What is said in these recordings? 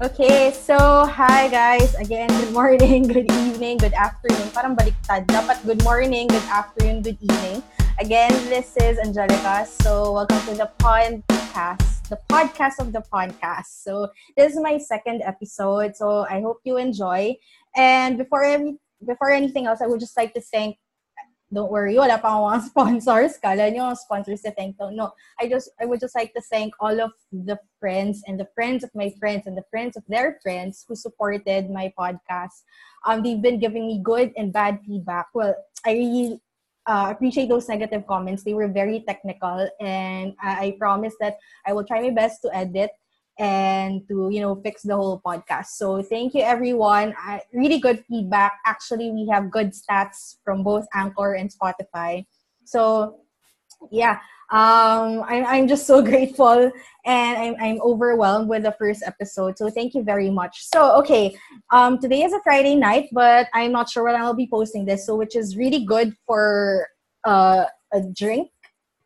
Okay, so hi guys. Again, good morning, good evening, good afternoon. Parang baliktad. Dapat good morning, good afternoon, good evening. Again, this is Angelica. So welcome to the podcast, the podcast of the podcast. So this is my second episode. So I hope you enjoy. And before before anything else, I would just like to thank don't worry, wala pa akong sponsors. Kala nyo, sponsors to thank. No, I just, I would just like to thank all of the friends and the friends of my friends and the friends of their friends who supported my podcast. Um, they've been giving me good and bad feedback. Well, I really uh, appreciate those negative comments. They were very technical, and I, I promise that I will try my best to edit and to you know fix the whole podcast. So thank you everyone. Uh, really good feedback. Actually we have good stats from both anchor and spotify. So yeah um i'm, I'm just so grateful and I'm, I'm overwhelmed with the first episode. So thank you very much. So okay um today is a friday night but i'm not sure when i'll be posting this. So which is really good for uh, a drink.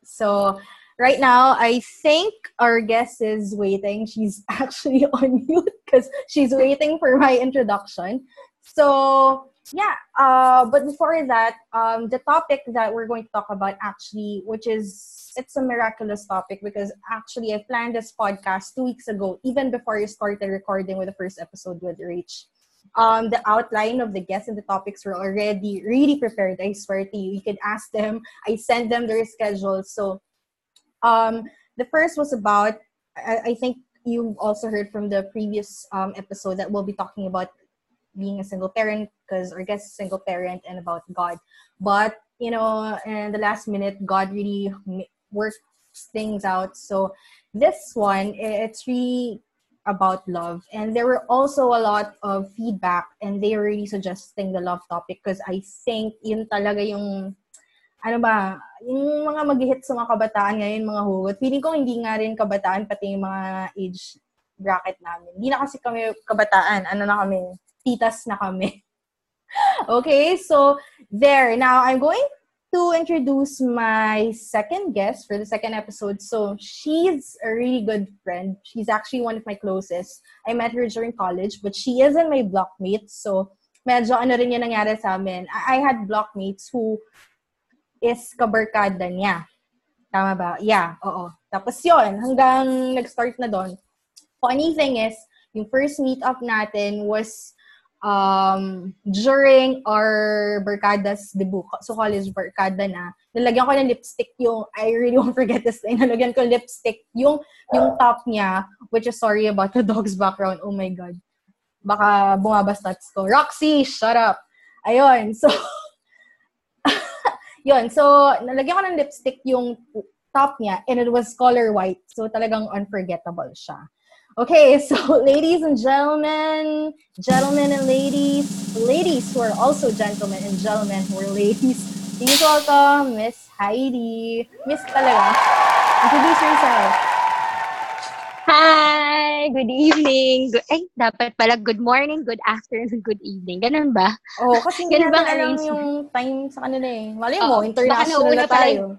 So right now, I think our guest is waiting. She's actually on mute because she's waiting for my introduction. So, yeah, uh, but before that, um, the topic that we're going to talk about actually, which is it's a miraculous topic because actually I planned this podcast two weeks ago, even before you started recording with the first episode with Rach. Um, the outline of the guests and the topics were already really prepared. I swear to you, you could ask them. I sent them their schedules. So um, the first was about, I, I think you also heard from the previous um, episode that we'll be talking about being a single parent because our guest is single parent and about God. But, you know, in the last minute, God really works things out. So this one, it's really about love. And there were also a lot of feedback and they were really suggesting the love topic because I think yun talaga yung ano ba, yung mga mag-hit sa mga kabataan ngayon, mga hugot, feeling ko hindi nga rin kabataan, pati yung mga age bracket namin. Hindi na kasi kami kabataan, ano na kami, titas na kami. okay, so there. Now, I'm going to introduce my second guest for the second episode. So, she's a really good friend. She's actually one of my closest. I met her during college, but she isn't my blockmate. So, medyo ano rin yung nangyari sa amin. I, I had blockmates who is kabarkada niya. Tama ba? Yeah, oo. Tapos yon hanggang nag-start na doon. Funny thing is, yung first meet-up natin was um, during our Barkadas debut. So, college Barkada na. Nalagyan ko ng lipstick yung, I really won't forget this thing. Nalagyan ko lipstick yung, yung top niya, which is sorry about the dog's background. Oh my God. Baka bumabastats ko. Roxy, shut up. Ayun. So, Yun, so nalagyan ko ng lipstick yung top niya and it was color white. So talagang unforgettable siya. Okay, so ladies and gentlemen, gentlemen and ladies, ladies who are also gentlemen and gentlemen who are ladies, please welcome Miss Heidi. Miss talaga. Introduce yourself. Hi! Good evening! Good, ay, dapat pala good morning, good afternoon, good evening. Ganun ba? Oo, oh, kasi hindi natin alam yung time sa kanila eh. Mali mo, oh, international na tayo. Yung,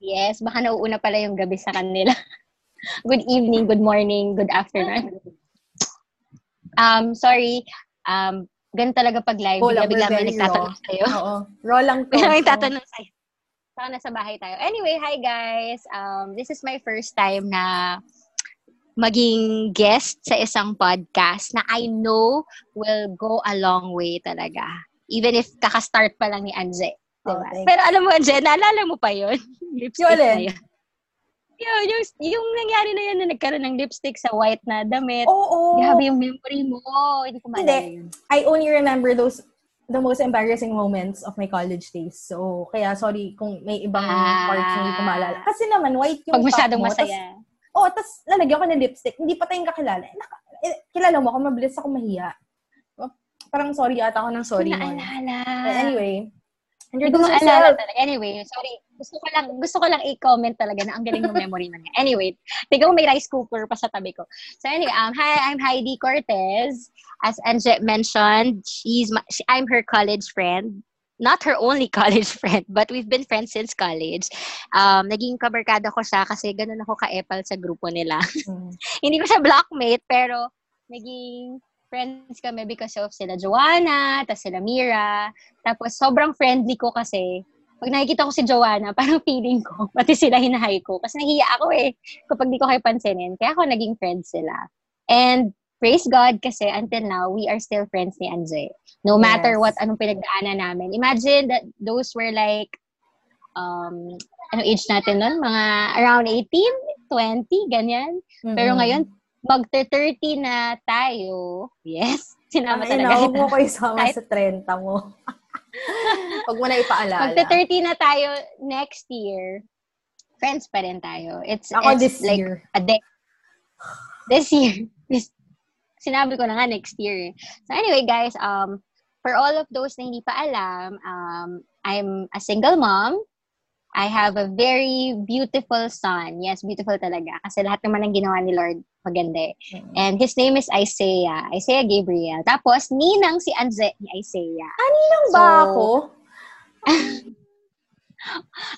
yes, baka nauuna pala yung gabi sa kanila. good evening, good morning, good afternoon. Um, sorry. Um, ganun talaga pag live. Oh, bigla-bigla may nagtatanong sa'yo. Oo. Raw lang to. may tatanong sa'yo. Saka nasa bahay tayo. Anyway, hi guys. Um, this is my first time na maging guest sa isang podcast na I know will go a long way talaga. Even if kaka-start pa lang ni Anje. Diba? Oh, Pero alam mo, Anje, naalala mo pa yun? lipstick yung na yun. Yung, yung, yung nangyari na yun na nagkaroon ng lipstick sa white na damit. Oo. Oh, oh. Grabe yung memory mo. Hindi ko maalala yun. I only remember those the most embarrassing moments of my college days. So, kaya sorry kung may ibang ah, parts na hindi ko maalala. Kasi naman, white yung Pag masyadong mo, masaya. Tas, oh, tapos lalagyan ko ng lipstick. Hindi pa tayong kakilala. Eh, naka, eh, kilala mo ako, mabilis ako mahiya. Oh, parang sorry ata ako ng sorry. Naalala. But anyway, Introduce Hindi ko maalala talaga. Anyway, sorry. Gusto ko lang gusto ko lang i-comment talaga na ang galing ng memory man. Anyway, tingnan mo may rice cooker pa sa tabi ko. So anyway, um hi, I'm Heidi Cortez. As Anje mentioned, she's my, she, I'm her college friend not her only college friend, but we've been friends since college. Um, naging kabarkada ko siya kasi ganun ako ka-epal sa grupo nila. Mm. Hindi ko siya blockmate, pero naging friends kami because of sila Joanna, tapos sila Mira. Tapos sobrang friendly ko kasi. Pag nakikita ko si Joanna, parang feeling ko, pati sila hinahay ko. Kasi nahiya ako eh, kapag di ko kayo pansinin. Kaya ako naging friends sila. And praise God kasi until now, we are still friends ni Anje. No matter Yes. what, anong pinagdaanan namin. Imagine that those were like, um, ano age natin nun? Mga around 18, 20, ganyan. Pero Mm-mm. ngayon, mag-30 na tayo. Yes, sinama Ay, talaga kita. mo ko isama sa 30 mo. Huwag mo na ipaalala. Magta-30 na tayo next year. Friends pa rin tayo. It's, Ako it's this like year. a day. This year. This, sinabi ko na nga next year. So anyway, guys, um, for all of those na hindi pa alam, um, I'm a single mom. I have a very beautiful son. Yes, beautiful talaga. Kasi lahat naman ng ginawa ni Lord, maganda eh. Mm. And his name is Isaiah. Isaiah Gabriel. Tapos, ninang si Anze ni Isaiah. Ano ba So, ako?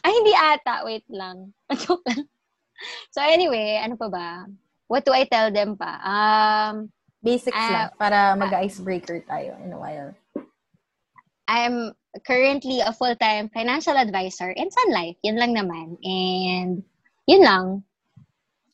Ay, hindi ata. Wait lang. so anyway, ano pa ba? What do I tell them pa? Um, Basics Ah, lang. Para mag-icebreaker tayo in a while. I'm currently a full-time financial advisor in Sun Life. Yun lang naman. And yun lang.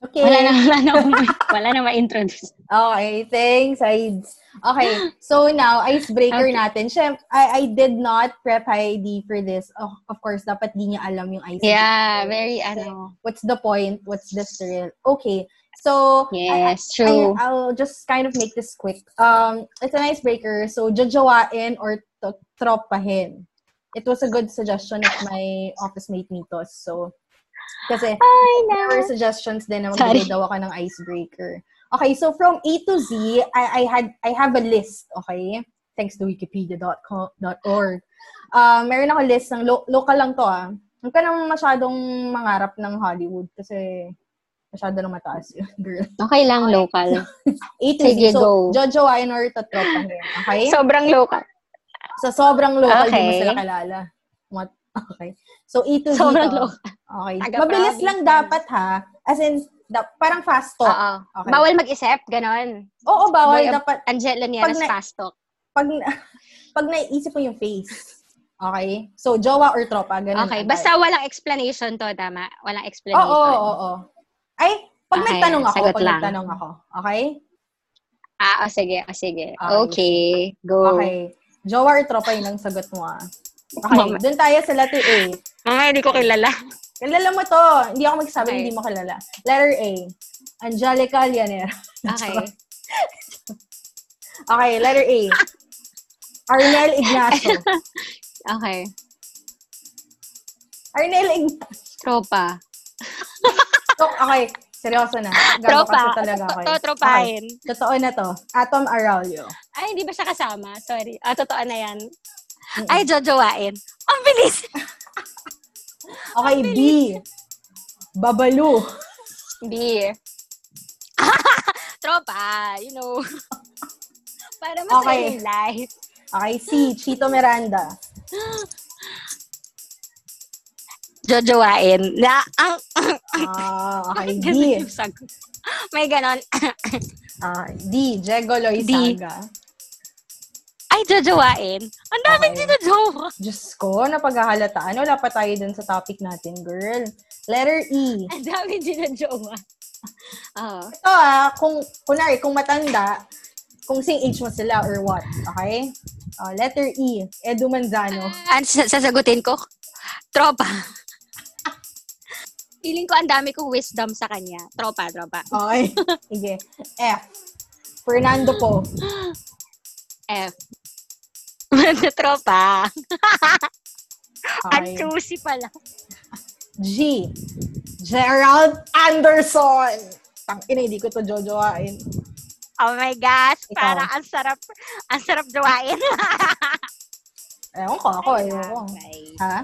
Okay. Wala na, wala na, wala na ma-introduce. Okay, thanks, Aids. Okay, so now, icebreaker Okay. natin. Siyempre, I, I did not prep Heidi for this. Oh, of course, dapat di niya alam yung icebreaker. Yeah, very ano. What's the point? What's the thrill? Okay, so, Yes, I, true. I'll just kind of make this quick. Um, it's an icebreaker. So, jojowain or to- tropahin. It was a good suggestion of my office mate Mitos. So, kasi Ay, there were suggestions din na magbigay daw ako ng icebreaker. Okay, so from A to Z, I, I had I have a list, okay? Thanks to wikipedia.com.org. Uh, meron ako list ng lo- local lang to ah. Huwag ka nang masyadong mangarap ng Hollywood kasi masyado na mataas yun, girl. Okay lang, local. A to Sige, Z. So, go. Jojo Winer to tropa niya. Okay? Sobrang local. So, sobrang local, di mo Okay. sila kilala. What? Okay. So, A to Z Sobrang to. local. Okay. Taga Mabilis province lang dapat ha. As in, da- parang fast talk. Oo. Okay. Bawal mag-isip, ganon. Oo, bawal. Boy, dapat, Angela na- fast talk. pag, pag naiisip mo yung face. Okay? So, jowa or tropa, ganun. Okay, agad. basta walang explanation to, tama? Walang Oo, explanation. oo, oo, oo. Ay, pag Okay, nagtanong ako, sagot pag lang. nagtanong ako. Okay? Ah, oh, sige, oh, sige. Okay. Okay, go. Okay. Jowa or tropa, yun ang sagot mo ah. Okay, Mama. dun tayo sa letter A. Mga hindi ko kilala. Kilala mo to. Hindi ako magsabi, Okay. hindi mo kilala. Letter A. Angelica Llanera. Okay. Okay, letter A. Arnel Ignacio. Okay. Arnel Ignacio. Tropa. Okay, seryoso na. Tropa. Gagawin talaga ako. To, eh. tropahin. Okay, totoo na to. Atom Arroyo. Ay, hindi ba siya kasama? Sorry. Ah, totoo na yan. Ay, jojowain. Ang bilis! Okay, B. Babalu. B. Tropa, you know. Para mas Okay. okay. life. Okay, C. Chito Miranda. Jojowain. Na, ang, Ah, okay, D. May ganon. Ah, D. Jego D. Loizaga. Ay, jojowain. Ang daming Okay. dinojowa. Diyos ko, napaghahalataan. Wala pa tayo dun sa topic natin, girl. Letter E. Ang daming dinojowa. Oo. Ito ah, kung, kunwari, kung matanda, kung sing age mo sila or what. Okay? Ah, letter E. Edu Manzano. Ano sa- sasagutin ko? Tropa. Feeling ko ang dami kong wisdom sa kanya. Tropa, tropa. Okay. Sige. F. Fernando po. F. tropa. Ang Okay. juicy pala. G. Gerald Anderson. Tang ina, hindi ko to jojoain. Oh my gosh, Ikaw. parang ang sarap, ang sarap jowain. Ewan ko, ako. Ewan ko. Ha?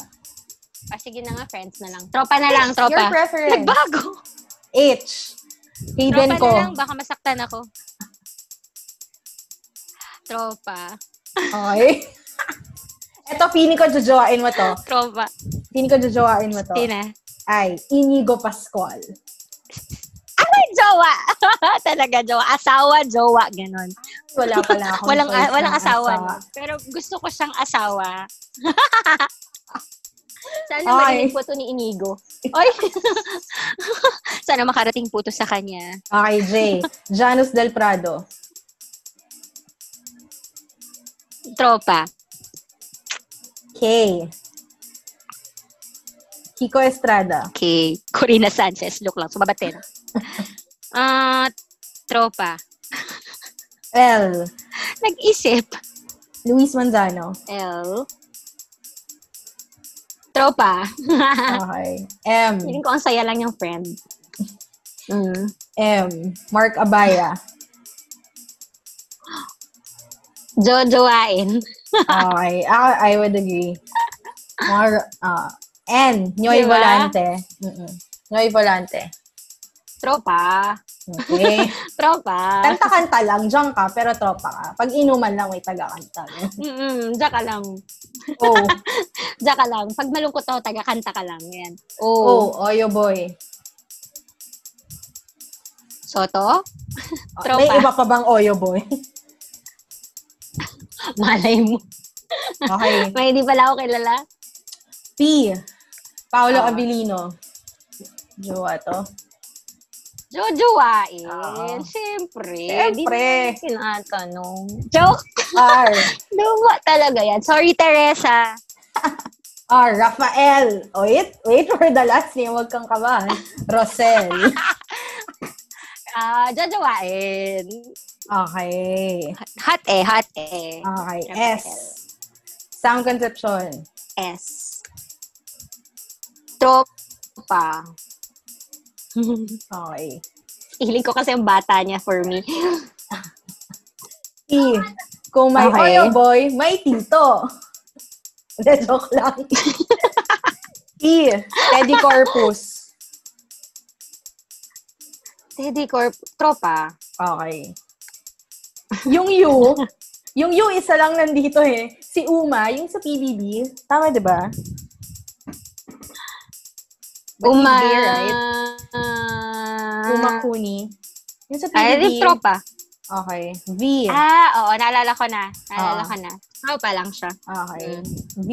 Ah, sige na nga, friends na lang. Tropa na lang, tropa. Your preference. Nagbago. H. Hayden Tropa ko. na lang, baka masaktan ako. Tropa. Okay. Ito, feeling ko jojoain mo to. Tropa. Feeling ko jojoain mo to. Tina. Ay, Inigo Pascual. Ay, jowa! talaga, jowa. Asawa, jowa, ganon. Wala pala akong Walang, ah, walang ng asawa. no? Pero gusto ko siyang asawa. Sana Ay. marinig po to ni Inigo. Oy! Sana makarating po to sa kanya. Okay, J. Janus Del Prado. Tropa. K. Kiko Estrada. Okay. Corina Sanchez. Look lang. Sumabatin. Ah, tropa. L. Nag-isip. Luis Manzano. L. Tropa. Okay. M. Feeling ko ang saya lang yung friend. Mm. M. Mark Abaya. Jojoain. Okay. I, I would agree. More, uh, N. Noy Diba? Volante. Mm-mm. Noy Volante. Tropa. Okay. Tropa. Kanta-kanta lang. Diyan ka, pero tropa ka. Pag inuman lang, may taga-kanta. Mm-mm. Ka lang. Oh. Diyan ka lang. Pag malungkot ako, taga-kanta ka lang. Yan. Oh, Oh. Oyo Boy. Soto? Tropa. May iba pa bang Oyo Boy? Malay mo. Okay. May hindi pala ako kilala. P. Paolo Ah. Abilino. Jowa to. Jojoain. Oo. Siyempre. Siyempre. Di tinatanong. Joke. R. Luwa talaga yan. Sorry, Teresa. R. Rafael. Oh, wait. Wait for the last name. Huwag kang kabahan. Rosel. Ah, Jojoain. Okay. Hot eh, hot eh. Okay. Rafael. S. Sound Concepcion. S. Tropa. Okay. Hiling ko kasi yung bata niya for me. E. Kung may Okay. Oyo Boy, may tito. Hindi, joke lang. E. Teddy Corpus. Teddy Corp, tropa. Okay. Yung U, yung U isa lang nandito eh. Si Uma, yung sa PBB. Tama, di ba? But Uma. there, right? Uma Kuni. Yung sa Ay, PBB. di tropa. Okay. V. Ah, oo, naalala ko na. Naalala Oo. ko na. Tropa lang siya. Okay. Mm. V.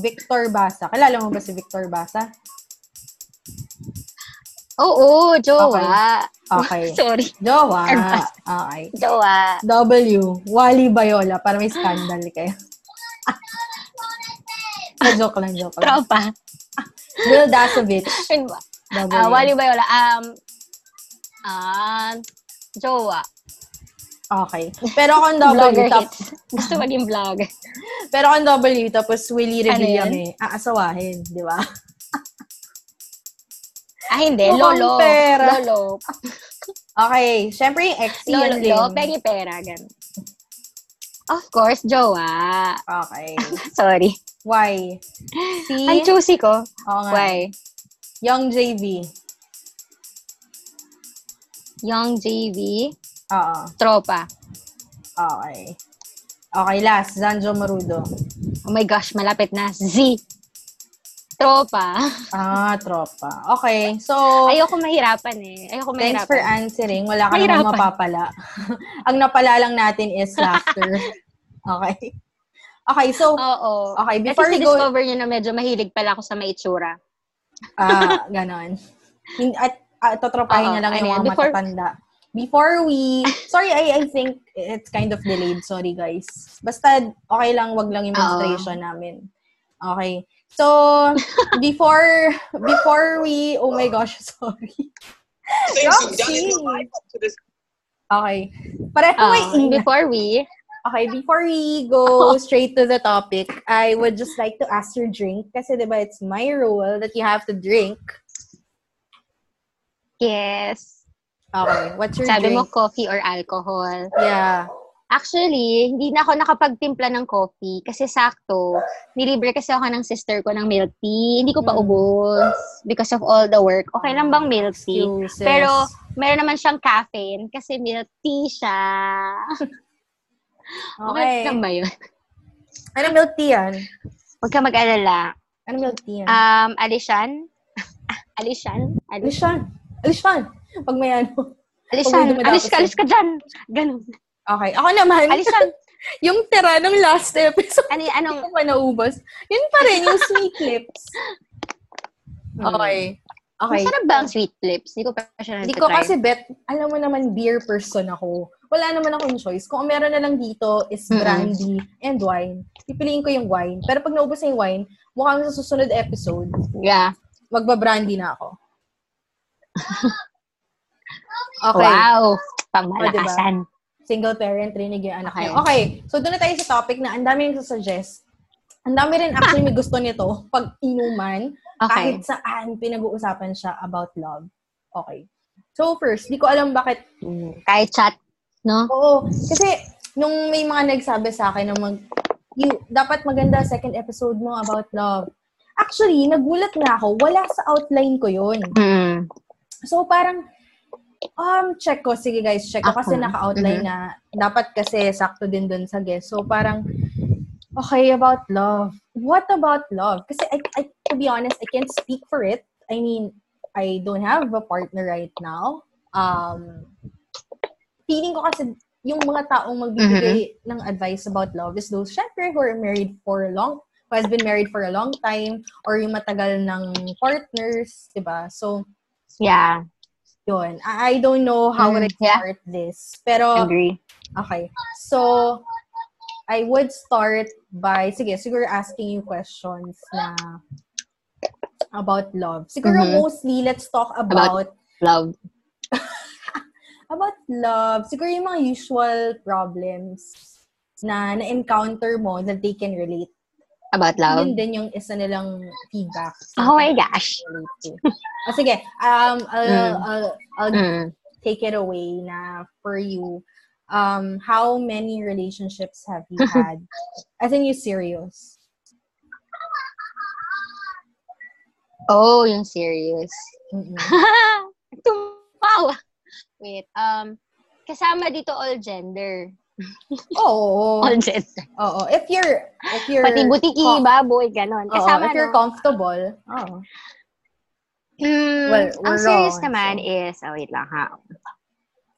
Victor Basa. Kilala mo ba si Victor Basa? Oo, jowa. Okay. Sorry. Jowa. Okay. Jowa. W. Wally Bayola. Para may scandal kayo. Joke lang, joke lang. Tropa. Will Dasovich. Yun. Ah, Wally Bayola. Um, ah, jowa. Okay. Pero kung W, Vlogger tap, hits. Gusto maging vlogger. pero kung W, tapos Willie Ano Revillame, aasawahin, di ba? Ah, hindi. Mukhang Lolo. pera. Lolo. Okay. Syempre yung XC Lolo. yun din. Lolo. Pengi pera. Ganun. Of course, jowa. Okay. Sorry. Y. C. Ang choosy ko. Oo nga. Why? Young JV. Young JV. Oo. Tropa. Okay. Okay, last. Zanjo Marudo. Oh my gosh, malapit na. Z. Tropa. Ah, tropa. Okay. So, Ayoko mahirapan eh. Ayoko thanks mahirapan. for answering. Wala ka namang mapapala. Ang napala lang natin is laughter. okay. Okay, so, Oo. okay, before Kasi we go, discover nyo na medyo mahilig pala ako sa may itsura. ah, ganon. Hin- At, uh, totropahin Oo, niya lang ano yung yan, mga before- matatanda. Before we, sorry, I, I think it's kind of delayed. Sorry, guys. Basta, okay lang, wag lang yung menstruation namin. Okay. So, before, before we, oh my gosh, sorry. up to this Okay. Pareho may Ah, ingay. before we, Okay, before we go straight to the topic, I would just like to ask your drink. Kasi diba, it's my rule that you have to drink. yes. Okay, what's your Sabi mo drink? coffee or alcohol. Yeah. Actually, hindi na ako nakapagtimpla ng coffee kasi sakto. Nilibre kasi ako ng sister ko ng milk tea. Hindi ko pa Mm. ubos because of all the work. Okay lang bang milk tea? Excuses. Pero meron naman siyang caffeine kasi milk tea siya. okay. Okay lang ba yun? Ano milk tea yan? Huwag ka mag-alala. Ano milk tea yan? Um, Alishan? Alishan? Alishan? Alishan. Alishan. Pag may ano. Alisan, dumadapos alis ka, alis ka dyan. Ganun. Okay. Ako naman, Alisan. yung tira ng last episode, Ano, hindi anong, ko pa naubos. Yun pa rin, yung sweet lips. Hmm. Okay. Okay. Masarap ba ang sweet lips? Hindi ko pa siya Hindi ko kasi bet, alam mo naman, beer person ako. Wala naman akong choice. Kung meron na lang dito is brandy and wine. Pipiliin ko yung wine. Pero pag naubos na yung wine, mukhang sa susunod episode, Yeah. magba-brandy na ako. okay. Wow. Pangmalakasan. Single parent, rinig yung anak Okay. niya. Okay. So, doon na tayo sa topic na ang dami yung suggest. Ang dami rin actually may gusto nito pag inuman, Okay. kahit saan pinag-uusapan siya about love. Okay. So, first, di ko alam bakit Mm, Kahit chat, no? Oo. Kasi, nung may mga nagsabi sa akin na mag, you, dapat maganda second episode mo about love. Actually, nagulat na ako. Wala sa outline ko yun. Mm. So, parang, um, check ko. Sige guys, check ko. Kasi Okay. naka-outline na. Dapat kasi sakto din dun sa guest. So, parang, okay, about love. What about love? Kasi, I, I, to be honest, I can't speak for it. I mean, I don't have a partner right now. Um, feeling ko kasi yung mga taong magbibigay ng advice about love is those, syempre, who are married for a long, who has been married for a long time, or yung matagal ng partners, 'di ba So, Yeah. yun. I, I don't know how would I Mm, yeah. start this. Pero, Agree. okay. So, I would start by, sige, siguro asking you questions na about love. Siguro Mhm. mostly, let's talk about, Love. about love. Siguro yung mga usual problems na na-encounter mo that they can relate. About love. Yun din yung isa nilang feedback. Oh my gosh. Ah, sige, um, I'll, Mm. I'll, I'll Mm. take it away na for you, um, how many relationships have you had? As in, you serious? Oh, yung serious. Mm-mm. Tumawa. Wait, um, kasama dito all gender. Oo. All gender. Oo. If you're, if you're, Pati butiki, com- baboy, ganon. oo, Kasama, if you're no? comfortable, oo. Mm, Well, ang serious wrong, naman so. is, oh wait lang ha.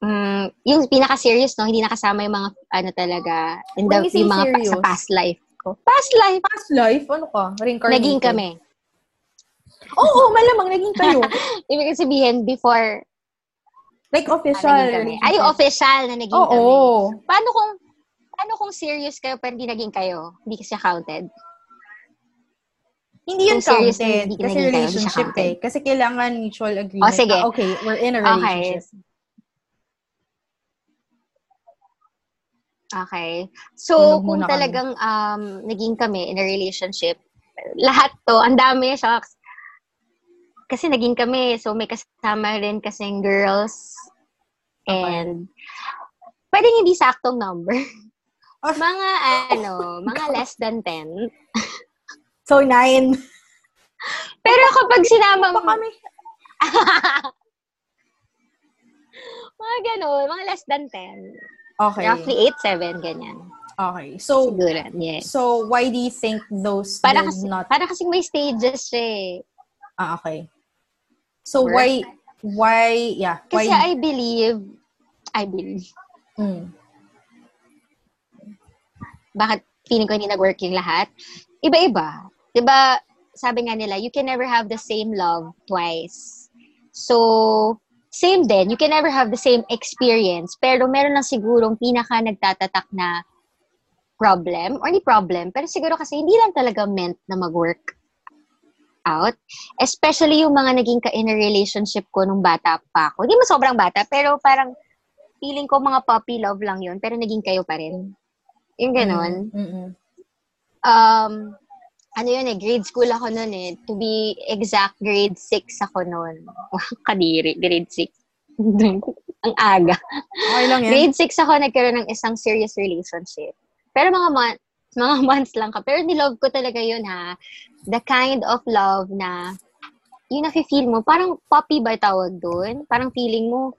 Mm, yung pinaka-serious, no, hindi nakasama yung mga, ano talaga, in the, yung mga pa- sa past life ko. Past life, Past life, ano ka? Reincarnated. naging kami. Oo, malamang naging kayo. Ibig sabihin, before, Like ah, official. kami. Ay, official na naging Oo. kami. Paano kung, paano kung serious kayo pero hindi naging kayo? Hindi kasi counted. Hindi yun Kung serious counted. hindi Kasi kayo, hindi siya relationship counted. eh. Kasi kailangan mutual agreement. Oh, sige. na, okay, we're in a Okay. relationship. Okay. So, Tulog kung kami. talagang um, naging kami in a relationship, lahat to, ang dami, shocks. Kasi naging kami, so may kasama rin kasing girls. And, pwedeng hindi saktong number. Ah. mga, ano, mga less than 10. So, nine. Pero kapag sinama mo, kami. mga gano'n, mga less than 10. Okay. Roughly 8, 7, ganyan. Okay. So, Siguro, yes. so why do you think those Para did kasi, not... para kasi may stages siya eh. Ah, okay. So, Work. why... Why... Yeah. Kasi why... I believe, I believe, Mm. bakit feeling ko hindi nag-work yung lahat? Iba-iba. 'Di ba sabi nga nila, you can never have the same love twice. So, same din, you can never have the same experience, pero meron lang sigurong pinaka nagtatatak na problem, or hindi problem, pero siguro kasi hindi lang talaga meant na mag-work out. Especially yung mga naging ka-in a relationship ko nung bata pa ako. Hindi mo sobrang bata, pero parang feeling ko mga puppy love lang yun, pero naging kayo pa rin. Yung ganon. Mm-mm. Um, ano yun eh, grade school ako noon eh. To be exact, grade 6 ako noon. Kadiri, grade 6. Ang aga. Okay lang yan. Grade 6 ako nagkaroon ng isang serious relationship. Pero mga months, mga months lang ka. Pero nilove ko talaga yun ha. The kind of love na yun nafe-feel mo, parang puppy ba tawag doon? Parang feeling mo,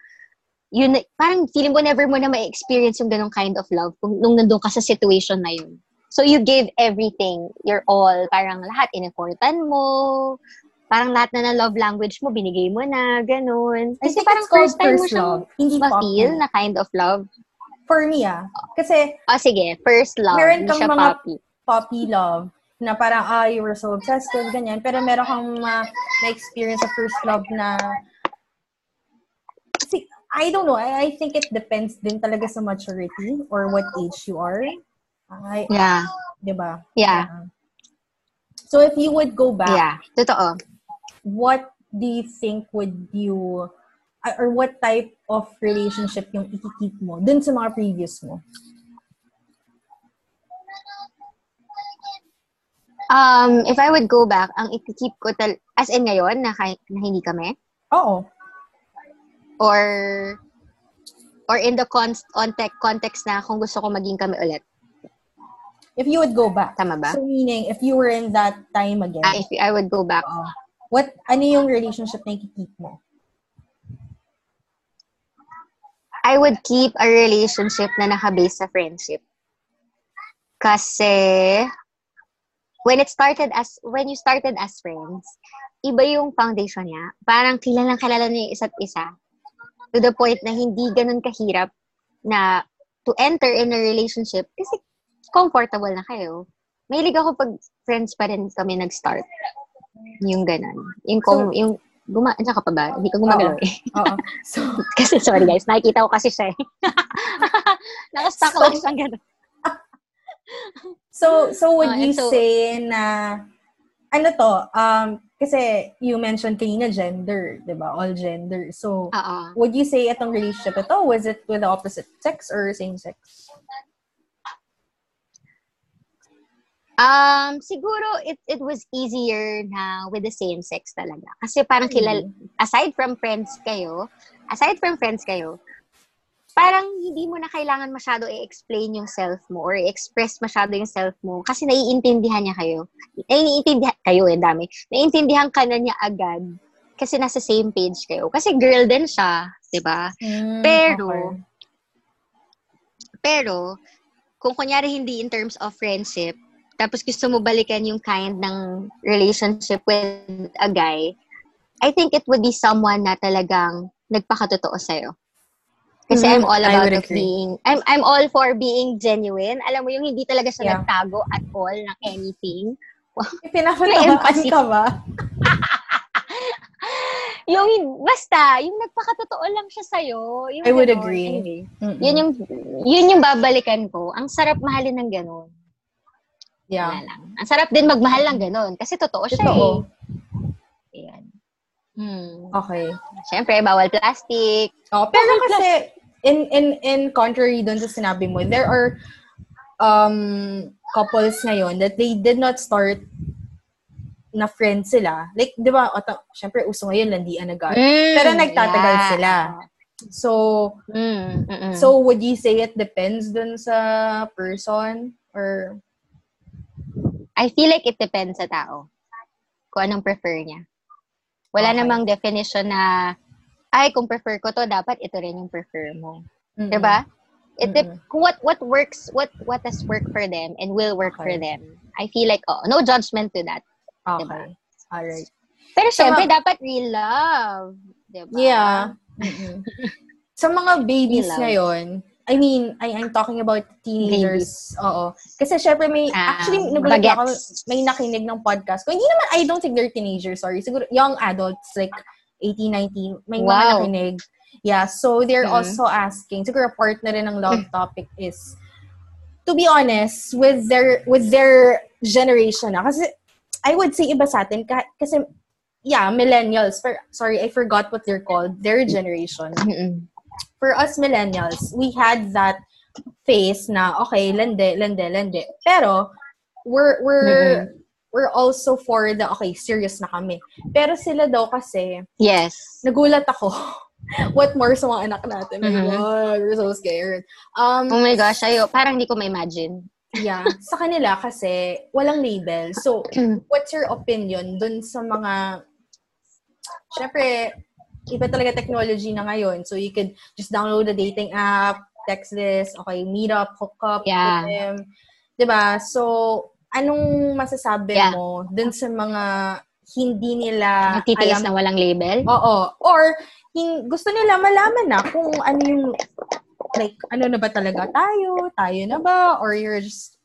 yun, parang feeling mo never mo na ma-experience yung ganong kind of love kung nung nandun ka sa situation na yun. So you gave everything, your all, parang lahat, inimportan mo, parang lahat na ng love language mo, binigay mo na, ganun. I Kasi think parang first time mo first siyang love. Hindi ma-feel puppy. na kind of love. For me, ah. Kasi, Oh, sige, first love. Meron kang mga- puppy. puppy love na parang, ah, you were so obsessed with, ganyan. Pero meron kang ma- na-experience sa first love na, kasi, I don't know, I, I think it depends din talaga sa maturity or what age you are. Ay, Yeah. di ba? Yeah. So if you would go back, Yeah. Totoo. what do you think would you, or what type of relationship yung ikikip mo dun sa mga previous mo? Um, if I would go back, ang ikikip ko tal as in ngayon na, na hindi kami Oo. or or in the const- context context na kung gusto ko maging kami ulit. If you would go back. Tama ba? So meaning, if you were in that time again, Ah, if I would go back. Oo. what, ano yung relationship na ikikip mo? I would keep a relationship na nakabase sa friendship. Kasi when it started as when you started as friends, iba yung foundation niya. Parang kilalang kilala niyo yung isa't isa. To the point na hindi ganun kahirap na to enter in a relationship kasi comfortable na kayo. Mahilig ako pag friends pa rin kami nag-start. Yung ganun. Yung, com- yung guma, ka pa ba? Hindi ka gumagalaw eh. Oo. So, Kasi, sorry guys, nakikita ko kasi siya eh. Nakastock So- lang siya ganun. So, so would Ah, you so- say na, ano to, um, kasi you mentioned kanina gender, di ba? All gender. So, Oo. would you say itong relationship ito, was it with the opposite sex or same sex? Um, siguro it it was easier na with the same sex talaga. Kasi parang kilal aside from friends kayo, aside from friends kayo, parang hindi mo na kailangan masyado i-explain yung self mo or i-express masyado yung self mo kasi naiintindihan niya kayo. Naiintindihan kayo eh, dami. Naiintindihan ka na niya agad kasi nasa same page kayo. Kasi girl din siya, 'di ba? Mm, Pero, okay. Pero, kung kunyari hindi in terms of friendship, tapos gusto mo balikan yung kind ng relationship with a guy, I think it would be someone na talagang nagpakatotoo sa'yo. Kasi Mhm, I'm all about of agree. being, I'm, I'm all for being genuine. Alam mo yung hindi talaga siya Yeah. nagtago at all ng anything. Pinapatamaan empathy. ka ba? Yung, basta, yung nagpakatotoo lang siya sa'yo. Yung I would ganon. agree. Anyway. Yun yung, yun yung babalikan ko. Ang sarap mahalin ng ganun. Wala yeah. lang. Ang sarap din magmahal ng ganun. Kasi totoo siya Totoo. eh. Ayan. Hmm. Okay. Siyempre, bawal plastic. Oh, pero kasi in in in contrary dun sa sinabi mo, there are um couples ngayon that they did not start na friends sila. Like, di ba, ota, syempre, uso ngayon, landian agad. Pero nagtatagal sila. So, Mm, mm-mm. so would you say it depends dun sa person? Or, I feel like it depends sa tao. Kung anong prefer niya. Wala Okay. namang definition na, ay, kung prefer ko to, dapat ito rin yung prefer mo. Mm-mm. Diba? It kung what what works, what what has worked for them and will work for Okay. them. I feel like, oh, no judgment to that. Okay. Diba? Alright. Pero Sa syempre, mga- dapat real love. Diba? Yeah. Mm-mm. sa mga babies ngayon, I mean, I, I'm talking about teenagers. Oo. Kasi syempre may, Ah, actually, nagulat ako, may nakinig ng podcast ko. Hindi naman, I don't think they're teenagers, sorry. Siguro, young adults, like 18, 19, may mga Wow. nakinig. Yeah, so they're Mhm. also asking, siguro part na rin ng love topic is, to be honest, with their, with their generation na, kasi, I would say iba sa atin, ka- kasi, yeah, millennials, for, sorry, I forgot what they're called, their generation Mm-mm. For us millennials, we had that phase na, okay, lende, lende, lende. Pero, we're, we're, we're also for the, okay, serious na kami. Pero sila daw kasi, Yes. nagulat ako. What more sa mga anak natin? Mhm. God, we're so scared. Um, Oh my gosh, ayo, parang hindi ko ma-imagine. yeah. Sa kanila kasi, walang label. So, what's your opinion dun sa mga, syempre, iba talaga technology na ngayon. So, you could just download the dating app, text this, okay, meet up, hook up Yeah. with them. 'Di ba So, anong masasabi Yeah. mo dun sa mga hindi nila Nagtitiis alam na walang label? Oo. Or, hin- gusto nila malaman na kung ano yung, like, ano na ba talaga tayo? Tayo na ba? Or you're just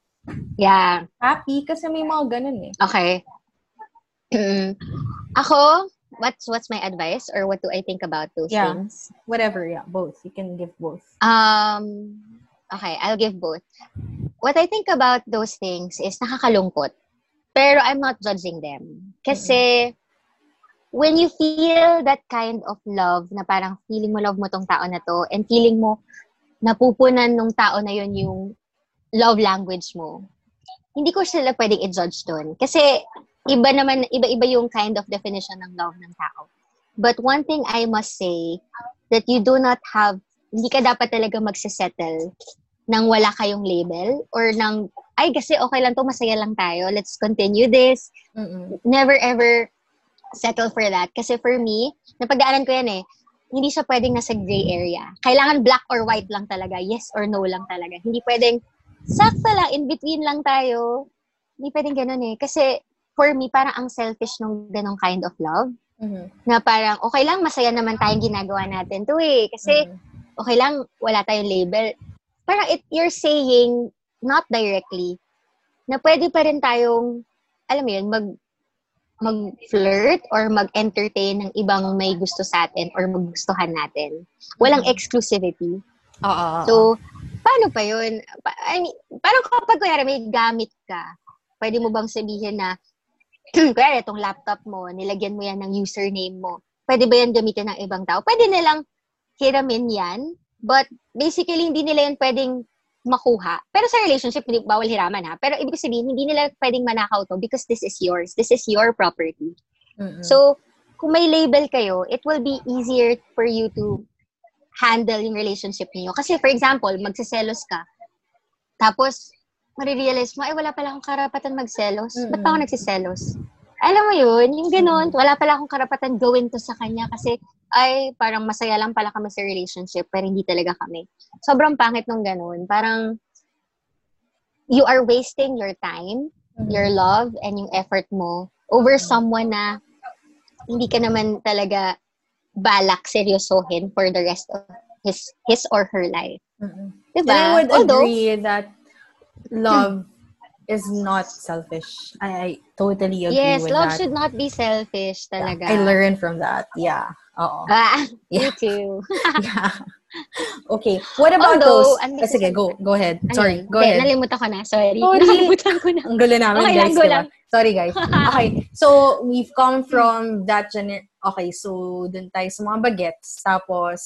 Yeah. happy? Kasi may mga ganun eh. Okay. Mm. Ako, what's what's my advice or what do I think about those Yeah. things? Whatever, yeah. Both. You can give both. Um, okay, I'll give both. What I think about those things is nakakalungkot. Pero I'm not judging them. Kasi when you feel that kind of love na parang feeling mo love mo tong tao na to and feeling mo napupunan nung tao na yun yung love language mo, hindi ko sila pwedeng i-judge doon. Kasi iba naman, iba-iba yung kind of definition ng love ng tao. But one thing I must say, that you do not have, hindi ka dapat talaga magsisettle nang wala kayong label or nang, ay kasi okay lang to, masaya lang tayo, let's continue this. Mm-mm. Never ever settle for that. Kasi for me, napagdaanan ko yan eh, hindi siya pwedeng nasa gray area. Kailangan black or white lang talaga. Yes or no lang talaga. Hindi pwedeng, sakto lang, in between lang tayo. Hindi pwedeng ganun eh. Kasi for me, parang ang selfish nung ganong kind of love. Mhm. Na parang, okay lang, masaya naman tayong ginagawa natin to eh. Kasi, Mhm. okay lang, wala tayong label. Parang it, you're saying, not directly, na pwede pa rin tayong, alam mo yun, mag, mag-flirt or mag-entertain ng ibang may gusto sa atin or magustuhan natin. Walang Mhm. exclusivity. Oo. So, paano pa yun? Pa- I mean, parang kapag kunyari may gamit ka, pwede mo bang sabihin na, kunyari itong laptop mo, nilagyan mo yan ng username mo, pwede ba yan gamitin ng ibang tao? Pwede nilang hiramin yan, but basically hindi nila yan pwedeng makuha. Pero sa relationship, hindi bawal hiraman ha. Pero ibig sabihin, hindi nila pwedeng manakaw to because this is yours. This is your property. Mm-mm. So, kung may label kayo, it will be easier for you to handle yung relationship niyo. Kasi, for example, magsiselos ka, tapos, marirealize mo, ay, wala pala akong karapatan magselos. Ba't pa ako nagsiselos? Alam mo yun, yung ganun, wala pala akong karapatan gawin to sa kanya kasi, ay, parang masaya lang pala kami sa relationship, pero hindi talaga kami. Sobrang pangit nung ganun. Parang, you are wasting your time, Mhm. your love, and yung effort mo over someone na hindi ka naman talaga balak seryosohin for the rest of his his or her life. Mm-mm. Diba? And I would Although, agree that love is not selfish. I, I totally agree yes, with love that. should not be selfish Yeah, talaga. I learned from that. Yeah. Oo. Ah, Yeah. me too. yeah. Okay. What about Although, those? ang Ah, sige, go. Go ahead. Ano Sorry. yun? Go Hindi, ahead. Nalimutan ko na. Sorry. Sorry. Nalimutan ko na. Ang gulo namin, Okay guys. diba? Sorry, guys. Okay. So, we've come from that gener... Okay, so, dun tayo sa mga bagets. Tapos,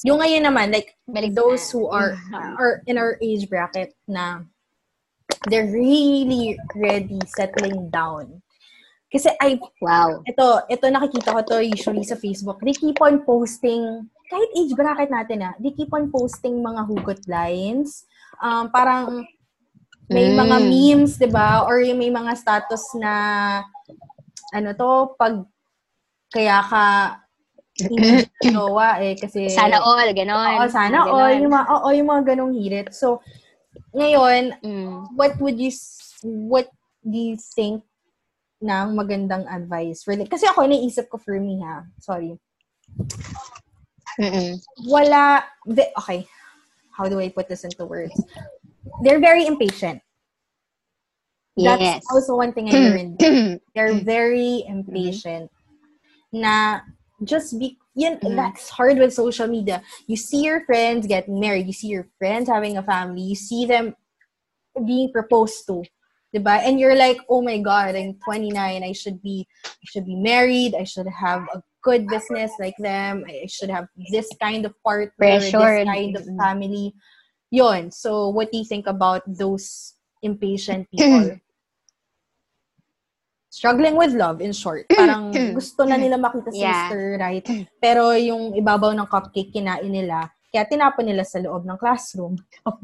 yung ngayon naman, like, Balik those na. who are, are in our age bracket na they're really ready settling down. Kasi I, Wow. ito, ito nakikita ko to usually sa Facebook. They keep on posting, kahit age bracket natin ah, they keep on posting mga hugot lines. Um, parang may Mm. mga memes, 'di ba? Or yung may mga status na ano to, pag kaya ka hindi jowa eh kasi Sana all, ganon. Oo, sana Ganon. all yung mga oo, yung mga ganong hirit. So ngayon, Mm. what would you what do you think ng magandang advice for like, kasi ako naisip ko for me ha. Sorry. Mm-mm. Wala the, okay. How do I put this into words? They're very impatient. That's Yes. also one thing I learned. They're very impatient. Na just be yun, Mhm. that's hard with social media. You see your friends getting married, you see your friends having a family, you see them being proposed to. Diba? And you're like, oh my God, I'm 29. I should be, I should be married. I should have a good business like them. I should have this kind of partner, this Pressured. kind of family. Yon. So, what do you think about those impatient people? Struggling with love, in short. Parang gusto na nila makita si Yeah. Mr. Right. Pero yung ibabaw ng cupcake kinain nila, kaya tinapon nila sa loob ng classroom.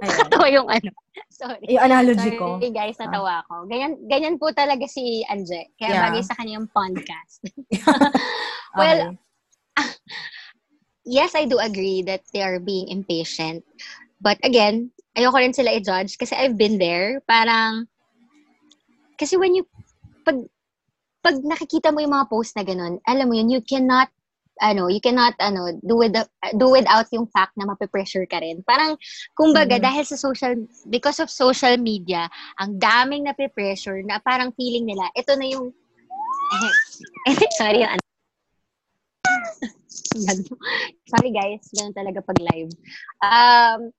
Ito yung ano. Sorry. Yung analogy ko. Sorry guys, natawa ko. Ganyan, ganyan po talaga si Anje. Kaya Yeah. bagay sa kanya yung podcast. Okay. Well, yes, I do agree that they are being impatient. But again, ayoko rin sila i-judge kasi I've been there. Parang, Kasi when you, pag, pag nakikita mo yung mga post na ganun, alam mo yun, you cannot, ano, you cannot, ano, do, with the, do without yung fact na mape-pressure ka rin. Parang, kumbaga, Mhm. dahil sa social, because of social media, ang daming nape-pressure na parang feeling nila, ito na yung, eh, sorry, yung ano. sorry guys, ganun talaga pag live. Um,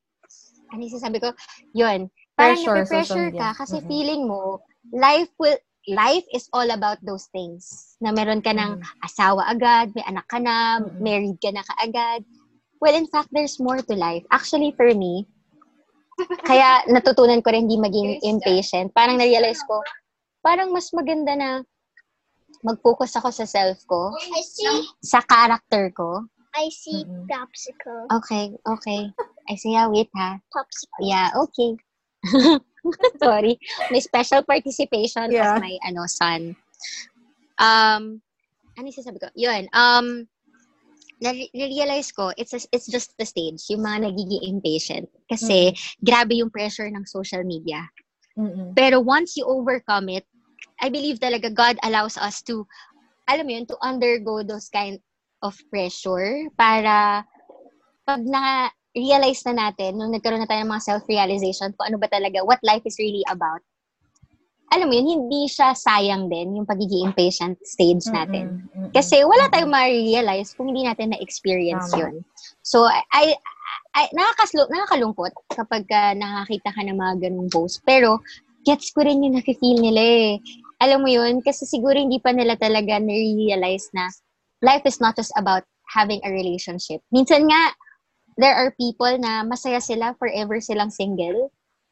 ano yung sasabi ko? Yun. Parang Pressure, nape-pressure social ka kasi Mhm. feeling mo, life will, life is all about those things. Na meron ka ng Mhm. asawa agad, may anak ka na, Mhm. married ka na kaagad. Well, in fact, there's more to life. Actually, for me, kaya natutunan ko rin hindi maging impatient. Parang na-realize ko, parang mas maganda na mag-focus ako sa self ko, sa character ko. I see Mm-mm. popsicle. Okay, okay. I say, yeah, wait ha. Popsicle. Yeah, okay. Sorry. May special participation Yeah. of my ano son. Um, ano yung sasabi ko? Yun. Um, na- realize ko, it's, a- it's just the stage, yung mga nagiging impatient. Kasi, grabe yung pressure ng social media. Mm-mm. Pero once you overcome it, I believe talaga God allows us to, alam mo yun, to undergo those kind of pressure para pag na-realize na natin, nung nagkaroon na tayo ng mga self-realization kung ano ba talaga, what life is really about, alam mo yun, hindi siya sayang din yung pagiging impatient stage natin. Mm-mm. Mm-mm. Kasi wala tayong ma-realize kung hindi natin na-experience Tama. yun. So, I, I, nakakaslo, nakakalungkot kapag ka nakakita ka ng mga ganung post. Pero, gets ko rin yung nafe-feel nila eh. Alam mo yun, kasi siguro hindi pa nila talaga na-realize na life is not just about having a relationship. Minsan nga, there are people na masaya sila, forever silang single.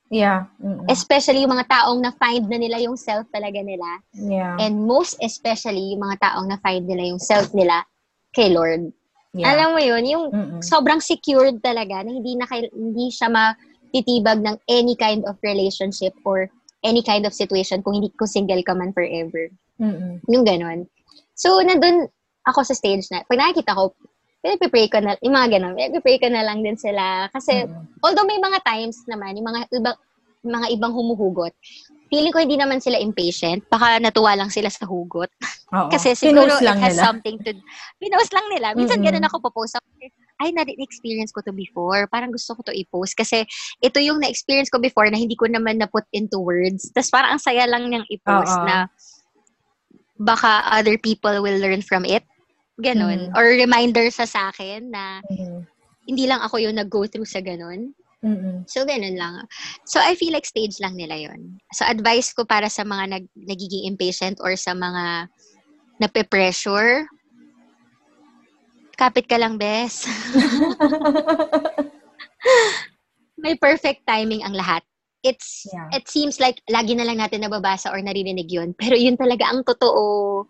Yeah. Mm-mm. Especially yung mga taong na-find na nila yung self talaga nila. Yeah. And most especially, yung mga taong na-find nila yung self nila kay Lord. yeah. Alam mo yun, yung Mm-mm. sobrang secured talaga na hindi na hindi siya matitibag ng any kind of relationship or any kind of situation kung hindi kung single ka man forever. Mm-mm. Yung ganon. So, nandun ako sa stage na, pag nakikita ko, pinag-pray ko na, yung mga ganon, pinag-pray ko na lang din sila. Kasi, Mm-mm. although may mga times naman, yung mga ibang, mga ibang humuhugot, feeling ko hindi naman sila impatient. Baka natuwa lang sila sa hugot. Oo. Kasi siguro Pinost it lang has nila. something to... Pinost lang nila. Minsan Mm-mm. ganun ako popost. Ay, na-experience ko to before. Parang gusto ko to i-post. Kasi ito yung na-experience ko before na hindi ko naman na-put into words. Tapos parang ang saya lang niyang i-post Oo. na baka other people will learn from it. Ganon. Mm. Or reminder sa sa akin na Mm-mm. hindi lang ako yung nag-go through sa ganon. Mm-mm. So, ganun lang. So, I feel like stage lang nila yon. So, advice ko para sa mga nag, nagiging impatient or sa mga nape-pressure, kapit ka lang, bes. May perfect timing ang lahat. It's, Yeah. it seems like lagi na lang natin nababasa or naririnig yun. Pero yun talaga ang totoo.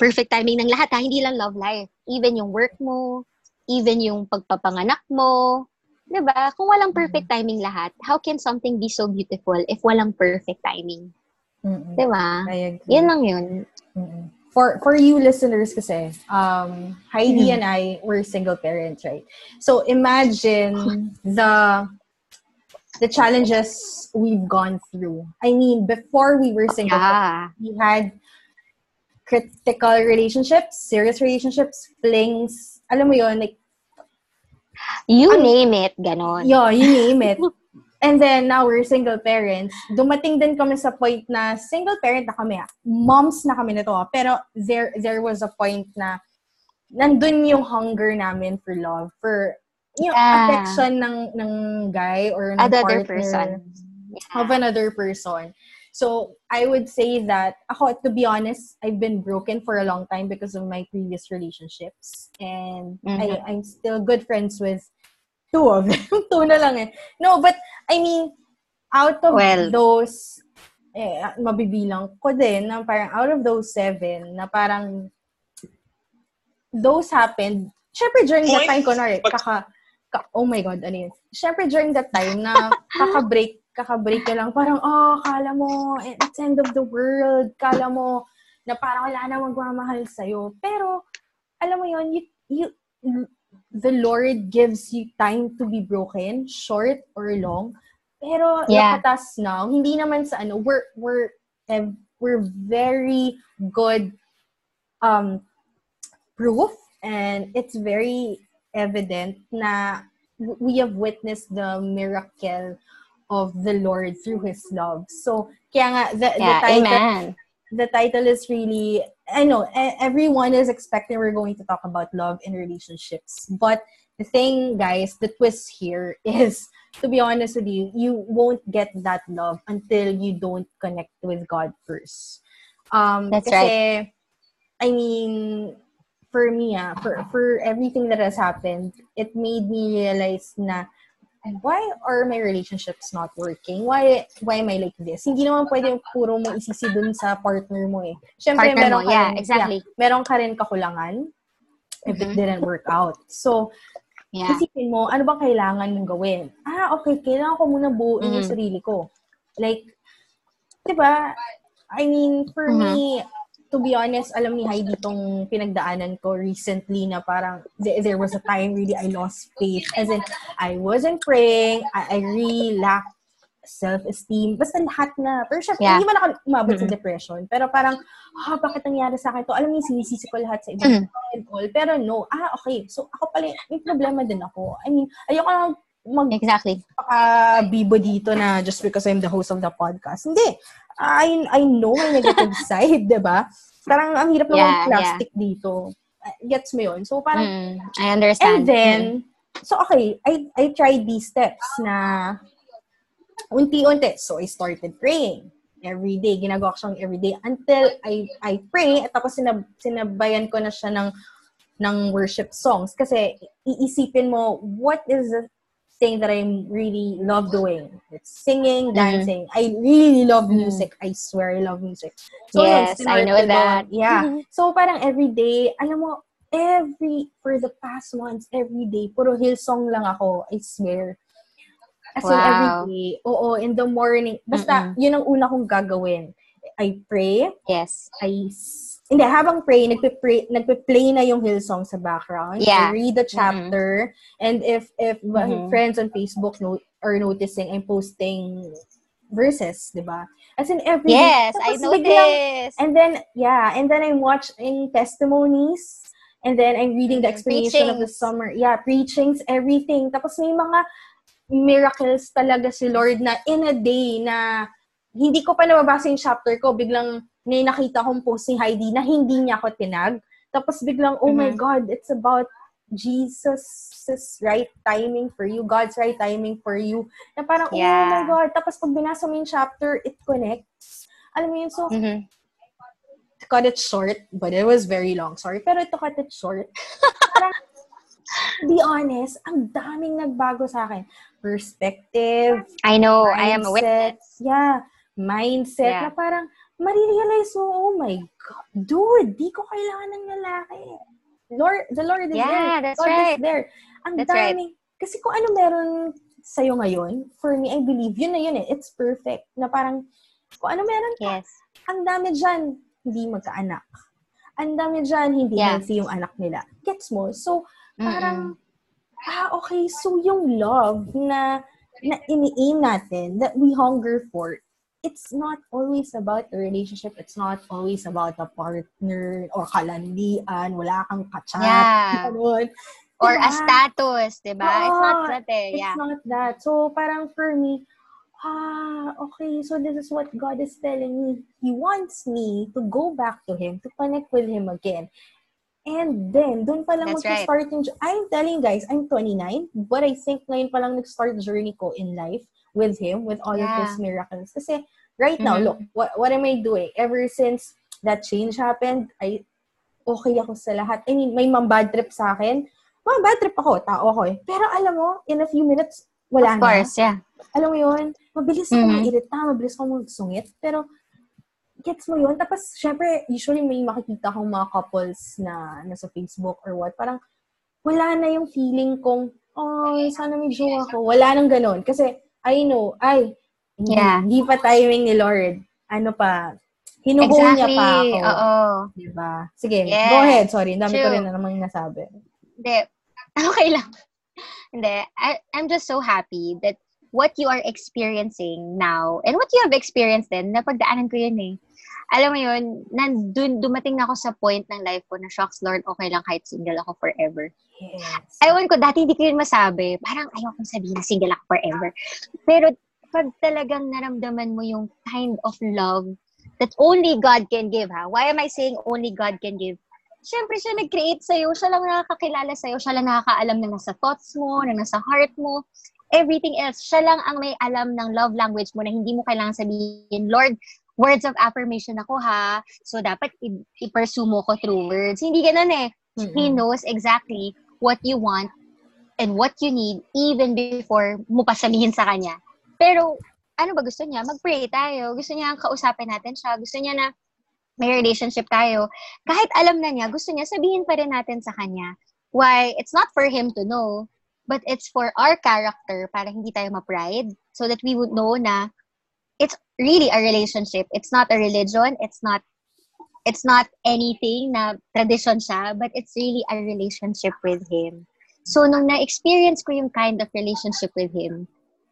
Perfect timing ng lahat ha. Hindi lang love life. Even yung work mo, even yung pagpapanganak mo, 'di ba? Kung walang perfect timing lahat, how can something be so beautiful if walang perfect timing? Mm-mm. 'Di ba? Yun lang yun. Mm-mm. For for you listeners kasi, um, Heidi Mm. and I were single parents, right? So imagine the the challenges we've gone through. I mean, before we were single, Yeah. we had critical relationships, serious relationships, flings, alam mo yon like, You Ang- name it, ganon. yeah, you name it. And then, now we're single parents. Dumating din kami sa point na single parent na kami. Moms na kami nito. ah. Pero there there was a point na nandun yung hunger namin for love, for yung Yeah. affection ng ng guy or ng Another partner person. of another person. So, I would say that, ako, to be honest, I've been broken for a long time because of my previous relationships. And I, Mhm. I'm still good friends with two of them. two na lang eh. No, but, I mean, out of Well- those, eh, mabibilang ko din na parang out of those seven, na parang those happened, syempre during that time, Points, kunwari, but- kaka, ka, oh my God, ano yun? Syempre during that time na kaka-break, kaka-break ka lang, parang, oh, kala mo, it's end of the world, kala mo, na parang wala na magmamahal sa'yo. Pero, alam mo yun, you, you, the Lord gives you time to be broken, short or long. Pero, Yeah. nakatas now, hindi naman sa ano, we're, we're, we're very good um, proof and it's very evident na we have witnessed the miracle of the Lord through His love. So, kaya nga, the, the Yeah, title, amen. the title is really, I know, everyone is expecting we're going to talk about love and relationships. But the thing, guys, the twist here is, to be honest with you, you won't get that love until you don't connect with God first. Um, That's kasi, I mean, for me, ah, for, for everything that has happened, it made me realize na, why are my relationships not working? Why why am I like this? Hindi naman pwede puro mo isisi dun sa partner mo eh. Siyempre, Partner meron mo, ka yeah, rin, exactly. meron ka rin kakulangan if it Mhm. didn't work out. So, Yeah. isipin mo, ano bang kailangan mong gawin? Ah, okay, kailangan ko muna buuin yung Mhm. sarili ko. Like, di ba? I mean, for Mhm. me, to be honest, alam ni Heidi tong pinagdaanan ko recently na parang th- there was a time really I lost faith. As in, I wasn't praying, I, I really lacked self-esteem. Basta lahat na. Pero syempre, Yeah. hindi man ako umabot sa Mhm. depression. Pero parang, ah, bakit nangyari sa akin to? Alam mo, sinisisi ko lahat sa ibang Mhm. tao and all. Pero no, ah, okay. So, ako pala, may problema din ako. I mean, ayoko na mag Exactly. bibo dito na just because I'm the host of the podcast. Hindi. I, I know my negative side, di ba? Parang ang hirap naman Yeah, plastic dito. Uh, Gets mo yun? So, parang, Mm, I understand. and then, so okay, I, I tried these steps na unti-unti. So, I started praying every day. Ginagawa ko siyang every day until I I pray at tapos sinab, sinabayan ko na siya ng ng worship songs kasi iisipin mo what is the thing that I really love doing. It's singing, Mhm. dancing. I really love Mhm. music. I swear I love music. yun, Yes, I know that. Yeah. Mhm. So, parang every day, alam mo, every, for the past months, every day, puro Hillsong lang ako, I swear. As in, every Wow. day. Oo, in the morning. Basta, yun ang una kong gagawin. I pray, Yes. I, hindi, habang pray, nagpe-pray, nagpe-play na yung Hillsong sa background. Yeah. I read the chapter, and if, if my Mhm. friends on Facebook no, are noticing, I'm posting verses, di ba? As in, every day. Yes, I know biglang- and then, yeah, and then I'm watching testimonies. And then I'm reading the Mhm. explanation of the summer. Yeah, preachings, everything. Tapos may mga miracles talaga si Lord na in a day na hindi ko pa nababasa yung chapter ko, biglang may nakita kong post ni Heidi na hindi niya ako tinag. Tapos biglang, oh my Mhm. God, it's about Jesus' right timing for you, God's right timing for you. Na parang, oh my Yeah. God. Tapos pag binasa mo yung chapter, it connects. Alam mo yun, so, Mhm. to cut it short, but it was very long. Sorry, pero to cut it short, parang, to be honest, ang daming nagbago sa akin. Perspective, I know. I am a witness. Yeah, mindset Yeah. na parang, marirealize mo, oh my God, dude, di ko kailangan ng lalaki. Lord, the Lord is Yeah, there. that's God right. is there. Ang That's right. daming, kasi kung ano meron sa'yo ngayon, for me, I believe, yun na yun eh. It's perfect. Na parang, kung ano meron ka, Yes. ang dami dyan, hindi magkaanak. Ang dami dyan, hindi Yeah. healthy yung anak nila. Gets mo? So, Mm-mm. parang, ah, okay, so yung love na, na ini-aim natin, that we hunger for, it's not always about the relationship. It's not always about the partner or kalandian, wala kang kachat. Yeah. ganun. Or Diba? a status, di ba? It's not that eh. It's Yeah. not that. So, parang for me, ah, okay, so this is what God is telling me. He wants me to go back to Him, to connect with Him again. And then, doon pa lang That's right. mag-start yung, I'm telling you guys, I'm 29, but I think ngayon pa lang nag-start journey ko in life with Him, with all of Yeah. His miracles. Kasi, right now, Mhm. look, what, what am I doing? Ever since that change happened, I, okay ako sa lahat. I mean, may mga bad trip sa akin. Mga bad trip ako, tao ako eh. Pero alam mo, in a few minutes, wala Of course, yeah. na. Alam mo yun? Mabilis ako Mhm. mairita, mabilis ako magsungit. Pero, gets mo yun? Tapos, syempre, usually may makikita akong mga couples na nasa Facebook or what. Parang, wala na yung feeling kong, oh, sana may jowa ko. Wala nang ganun. Kasi, I know, ay, Yeah. hindi pa timing ni Lord. Ano pa, hinuhol niya Exactly. pa ako. Oo. Diba? Sige, Yes. go ahead. Sorry, dami ko True. rin na namang nasabi. Hindi. Okay lang. Hindi. I, I'm just so happy that what you are experiencing now and what you have experienced din, napagdaanan ko yun eh. Alam mo yun, nandun, dumating na ako sa point ng life ko na, shocks, Lord, okay lang kahit single ako forever. Yes. Ewan ko, dati hindi ko yun masabi. Parang ayaw kong sabihin na single ako forever. Pero pag talagang naramdaman mo yung kind of love that only God can give, ha? Why am I saying only God can give? Siyempre, siya nag-create sa'yo. Siya lang nakakakilala sa'yo. Siya lang nakakaalam na nasa thoughts mo, na nasa heart mo. Everything else. Siya lang ang may alam ng love language mo na hindi mo kailangan sabihin, Lord, words of affirmation ako ha. So, dapat i- i-pursue mo ko through words. Hindi ganun eh. He Mm-mm. knows exactly what you want and what you need even before mo pa sabihin sa kanya. Pero, ano ba gusto niya? Mag-pray tayo. Gusto niya kausapin natin siya. Gusto niya na may relationship tayo. Kahit alam na niya, gusto niya sabihin pa rin natin sa kanya. Why? It's not for him to know, but it's for our character para hindi tayo ma-pride so that we would know na it's really a relationship. It's not a religion. It's not it's not anything na tradition siya, but it's really a relationship with him. So, nung na-experience ko yung kind of relationship with him,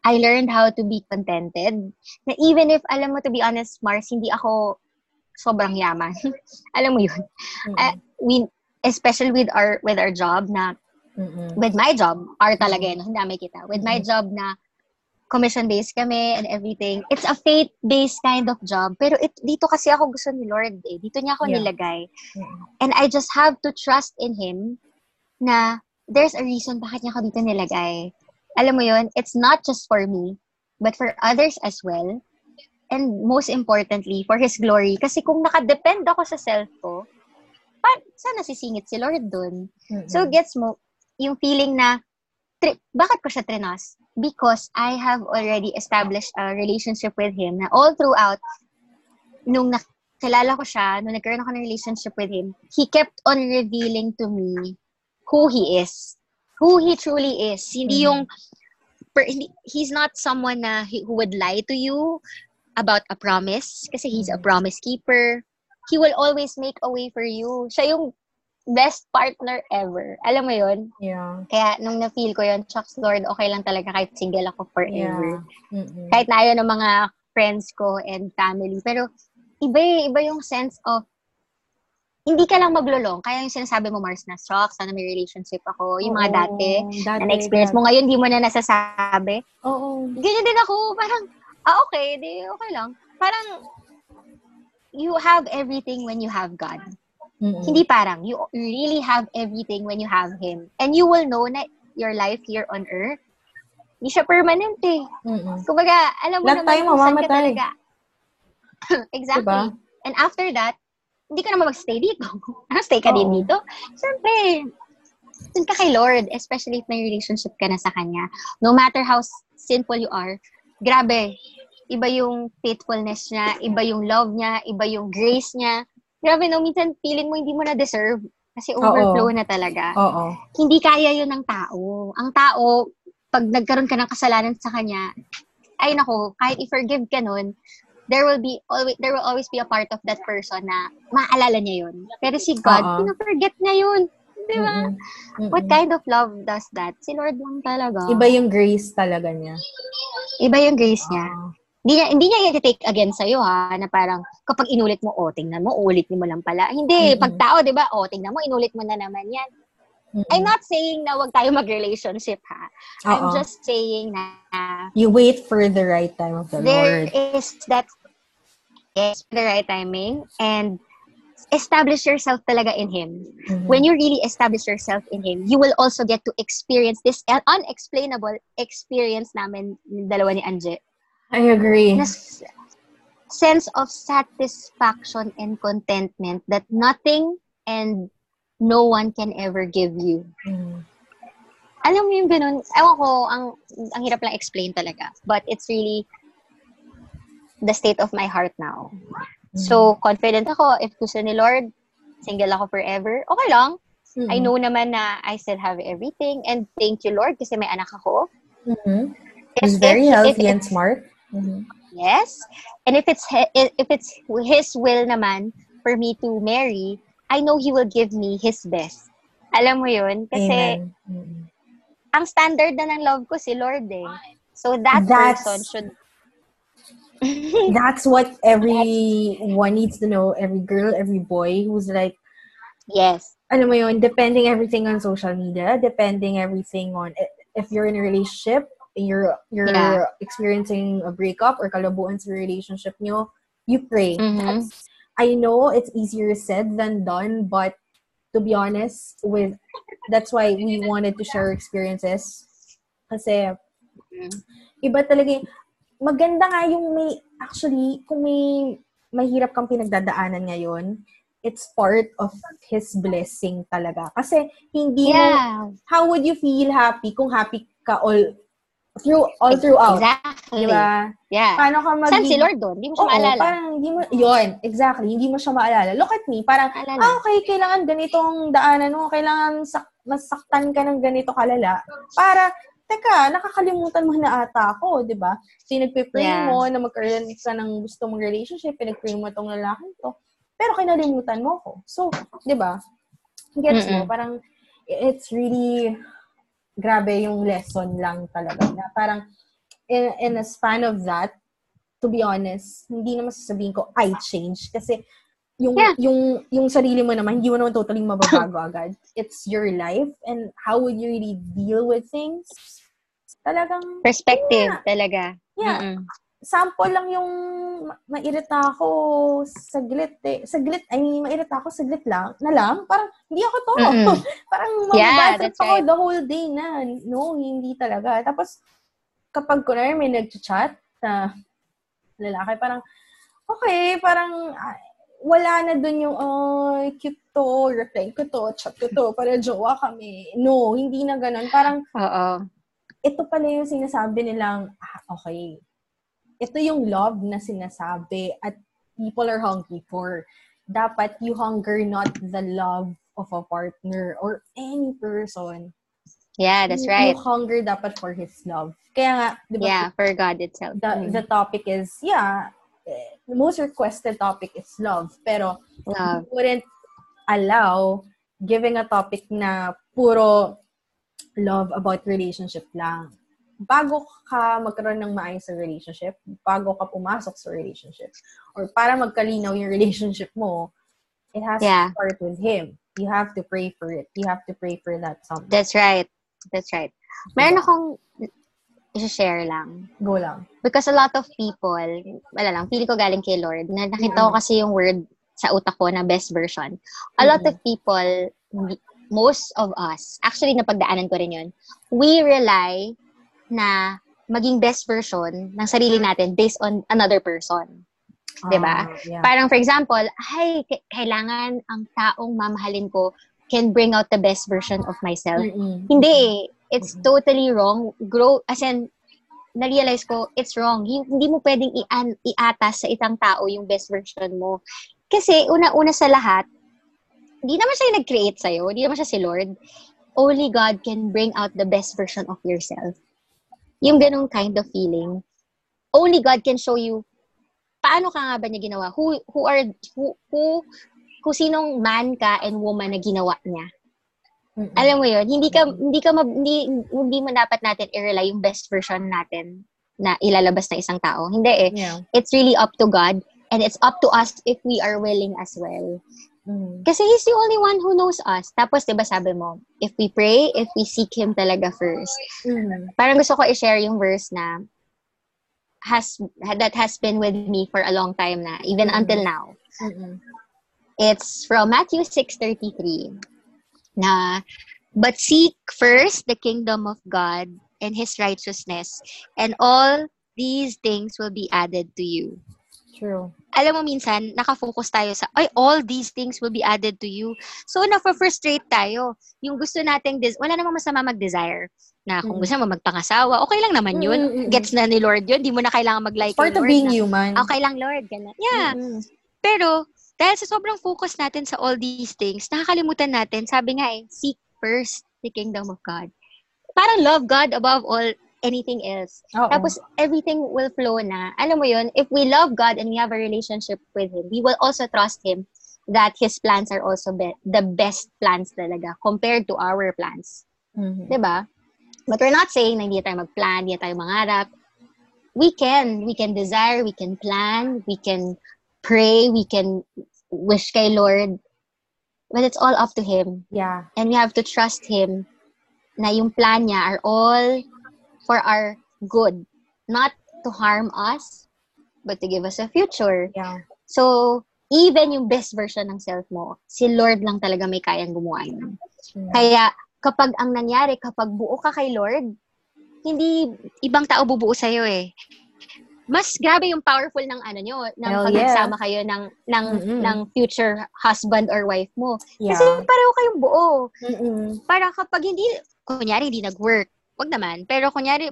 I learned how to be contented. Na even if, alam mo, to be honest, Mars, hindi ako sobrang yaman. alam mo yun. Mm-mm. Uh, we, especially with our with our job na Mm-mm. with my job, our talaga yun, hindi kita. With my Mhm. job na commission-based kami and everything, it's a faith-based kind of job. Pero it, dito kasi ako gusto ni Lord eh. Dito niya ako Yeah. nilagay. Mm-mm. And I just have to trust in Him na there's a reason bakit niya ako dito nilagay. Alam mo yun, it's not just for me, but for others as well. And most importantly, for His glory. Kasi kung nakadepend ako sa self ko, pa, sana sisingit si Lord dun. Mm-mm. So, gets mo, yung feeling na, tri- bakit ko siya trinas? Because I have already established a relationship with him na all throughout, nung nakilala ko siya, nung nagkaroon ako ng relationship with him, he kept on revealing to me who he is. Who he truly is. Hindi Mhm. yung, per, hindi, he's not someone na he- who would lie to you about a promise kasi he's a Mhm. promise keeper. He will always make a way for you. Siya yung best partner ever. Alam mo yun? Yeah. Kaya nung na-feel ko yun, shucks Lord, okay lang talaga kahit single ako forever. Yeah. Mm-mm. Kahit na ayaw ng mga friends ko and family. Pero iba eh, iba yung sense of hindi ka lang maglulong. Kaya yung sinasabi mo, Mars, na shocks, sana may relationship ako. Yung mga Oo, dati, dati, na na-experience mo ngayon, di mo na nasasabi. Oo. Ganyan din ako. Parang, ah, okay, di, okay lang. Parang, you have everything when you have God. Mm-mm. Hindi parang, you really have everything when you have Him. And you will know na your life here on earth, hindi siya permanent eh. Mm-mm. Kumbaga, alam mo Lahat naman tayo kung saan ka mamamatay. talaga. exactly. Diba? And after that, hindi ka naman magstay dito. Ano, stay ka din Oo. dito? Siyempre, dun ka kay Lord, especially if may relationship ka na sa Kanya. No matter how sinful you are, grabe, iba yung faithfulness niya, iba yung love niya, iba yung grace niya. Grabe, no, minsan feeling mo hindi mo na deserve kasi overflow na talaga. Oo. Hindi kaya yun ng tao. Ang tao, pag nagkaroon ka ng kasalanan sa kanya, ay nako, kahit i-forgive ka nun, there will be always there will always be a part of that person na maaalala niya yun. Pero si God, Oo. pina-forget niya yun. Di ba? Mm-mm. What kind of love does that? Si Lord lang talaga. Iba yung grace talaga niya. Iba yung grace niya. Oo. Hindi niya, hindi niya i-take again sa'yo ha, na parang kapag inulit mo, oh, tingnan mo, ulit mo lang pala. Hindi, Mm-mm. pag tao, di ba, oh, tingnan mo, inulit mo na naman yan. Mm-mm. I'm not saying na wag tayo mag-relationship ha. I'm Oo. just saying na You wait for the right time of the there Lord. is that yes, the right timing and establish yourself talaga in Him. Mhm. When you really establish yourself in Him, you will also get to experience this unexplainable experience namin dalawa ni Anje. I agree. Na sense of satisfaction and contentment that nothing and no one can ever give you. Mm. alam mo yung ganun, ewan ko, ang, ang hirap lang explain talaga. But it's really the state of my heart now. So, confident ako, if gusto ni Lord, single ako forever, okay lang. Mhm. I know naman na I still have everything. And thank you, Lord, kasi may anak ako. Mhm. If- He's very if- if healthy and it's- smart. Mhm. Yes. And if it's he- if it's His will naman for me to marry, I know He will give me His best. Alam mo yun? Kasi. Mhm. ang standard na ng love ko si Lord eh. So that That's- person should that's what everyone needs to know. Every girl, every boy who's like, yes. ano mo yun, depending everything on social media, depending everything on if you're in a relationship, you're you're Yeah. experiencing a breakup or kalabuan sa relationship nyo, you pray. Mhm. That's- I know it's easier said than done, but to be honest, with that's why we wanted to share experiences. Kasi Mhm. iba talaga yung, maganda nga yung may, actually, kung may mahirap kang pinagdadaanan ngayon, it's part of His blessing talaga. Kasi hindi mo, Yeah. how would you feel happy kung happy ka all, through, all throughout? Exactly. Diba? Yeah. Paano ka mag- Saan si Lord doon? Hindi mo siya Oo, maalala. parang hindi mo, yun, exactly, hindi mo siya maalala. Look at me, parang, Maalala. ah, okay, kailangan ganitong daanan mo, kailangan sak- masaktan ka ng ganito kalala. Para, teka, nakakalimutan mo na ata ako, di ba? Pinagpipray Yeah. mo na magkaroon ka ng gusto mong relationship, pinagpray mo tong lalaki to, pero kinalimutan mo ko. So, di ba? Gets mo? Parang, it's really, grabe yung lesson lang talaga. Na parang, in, in a span of that, to be honest, hindi naman sasabihin ko, I change. Kasi, yung, Yeah. yung, yung sarili mo naman, hindi mo naman totally mababago agad. It's your life, and how would you really deal with things? Talagang, Perspective Yeah. talaga. yeah, Mm-mm. Sample lang yung ma- mairita ako saglit eh. Saglit, I mean, mairita ako saglit lang, na lang. Parang, hindi ako to. Mm-mm. parang Yeah, mababatrip that's ako right. the whole day na. No, hindi talaga. Tapos, kapag kunwari may nag-chat na lalaki, parang, okay, parang, ah, wala na dun yung, oh, cute to, reply ko to, chat ko to, para jowa kami. No, hindi na ganun. Parang, Oo. ito pala yung sinasabi nilang, ah, okay, ito yung love na sinasabi at people are hungry for. Dapat you hunger not the love of a partner or any person. Yeah, that's right. You hunger dapat for his love. Kaya nga, di ba, Yeah, for God itself. the, Mm. the topic is, yeah, eh, the most requested topic is love. Pero, Love. you wouldn't allow giving a topic na puro love about relationship lang. Bago ka magkaroon ng maayos sa relationship, bago ka pumasok sa relationship, or para magkalinaw yung relationship mo, it has Yeah. to start with him. You have to pray for it. You have to pray for that something. That's right. That's right. Meron akong i-share lang. Go lang. Because a lot of people, wala lang, pili ko galing kay Lord, na nakita ko kasi yung word sa utak ko na best version. A lot of people, most of us, actually napagdaanan ko rin yun, we rely na maging best version ng sarili natin based on another person. Diba? Ah, yeah. Parang for example, ay, kailangan ang taong mamahalin ko can bring out the best version of myself. Mm-mm. Hindi eh. It's Mhm. totally wrong. Grow, as in, na-realize ko, it's wrong. Hi- Hindi mo pwedeng i- iatas sa isang tao yung best version mo. Kasi, una-una sa lahat, hindi naman siya yung nag-create sa'yo. Hindi naman siya si Lord. Only God can bring out the best version of yourself. Yung ganong kind of feeling. Only God can show you paano ka nga ba niya ginawa? Who, who are, who, who, kung sinong man ka and woman na ginawa niya. Mm-mm. Alam mo yun, hindi ka hindi ka mab- hindi hindi mo dapat natin i-rely yung best version natin na ilalabas na isang tao. Hindi eh. Yeah. It's really up to God and it's up to us if we are willing as well. Mm. Kasi He's the only one who knows us. Tapos, di ba sabi mo, if we pray, if we seek Him talaga first. Mm. Parang gusto ko i-share yung verse na has that has been with me for a long time na, even Mhm. until now. Mm-mm. It's from Matthew 6.33 na, But seek first the kingdom of God and His righteousness, and all these things will be added to you. True. Alam mo, minsan, nakafocus tayo sa, ay, all these things will be added to you. So, na-frustrate tayo. Yung gusto nating, des- wala namang masama mag-desire. Na kung Mm. gusto mo magpangasawa, okay lang naman yun. Mm, mm, mm. Gets na ni Lord yun. Di mo na kailangan mag-like Part of Lord being na, human. Okay lang, Lord. Ganun. Yeah. Mm-mm. Pero, dahil sa sobrang focus natin sa all these things, nakakalimutan natin, sabi nga eh, seek first the kingdom of God. Parang love God above all anything else. Oo. Tapos, everything will flow na. Alam mo yun, if we love God and we have a relationship with Him, we will also trust Him that His plans are also be- the best plans talaga compared to our plans. Mhm. 'Di ba? But we're not saying na hindi tayo mag-plan, hindi tayo mangarap. we can. We can desire, we can plan, we can pray, we can wish kay Lord. But it's all up to Him. Yeah. And we have to trust Him na yung plan niya are all for our good. Not to harm us, but to give us a future. Yeah. So, even yung best version ng self mo, si Lord lang talaga may kayang gumawa nun. Yeah. Kaya, kapag ang nangyari, kapag buo ka kay Lord, hindi ibang tao bubuo sa'yo eh. Mas grabe yung powerful ng ano nyo, ng Hell pag yeah. kayo ng, ng, Mm-mm. ng future husband or wife mo. Yeah. Kasi pareho kayong buo. Mm-mm. Para kapag hindi, kunyari hindi nag-work, wag naman. Pero kunyari,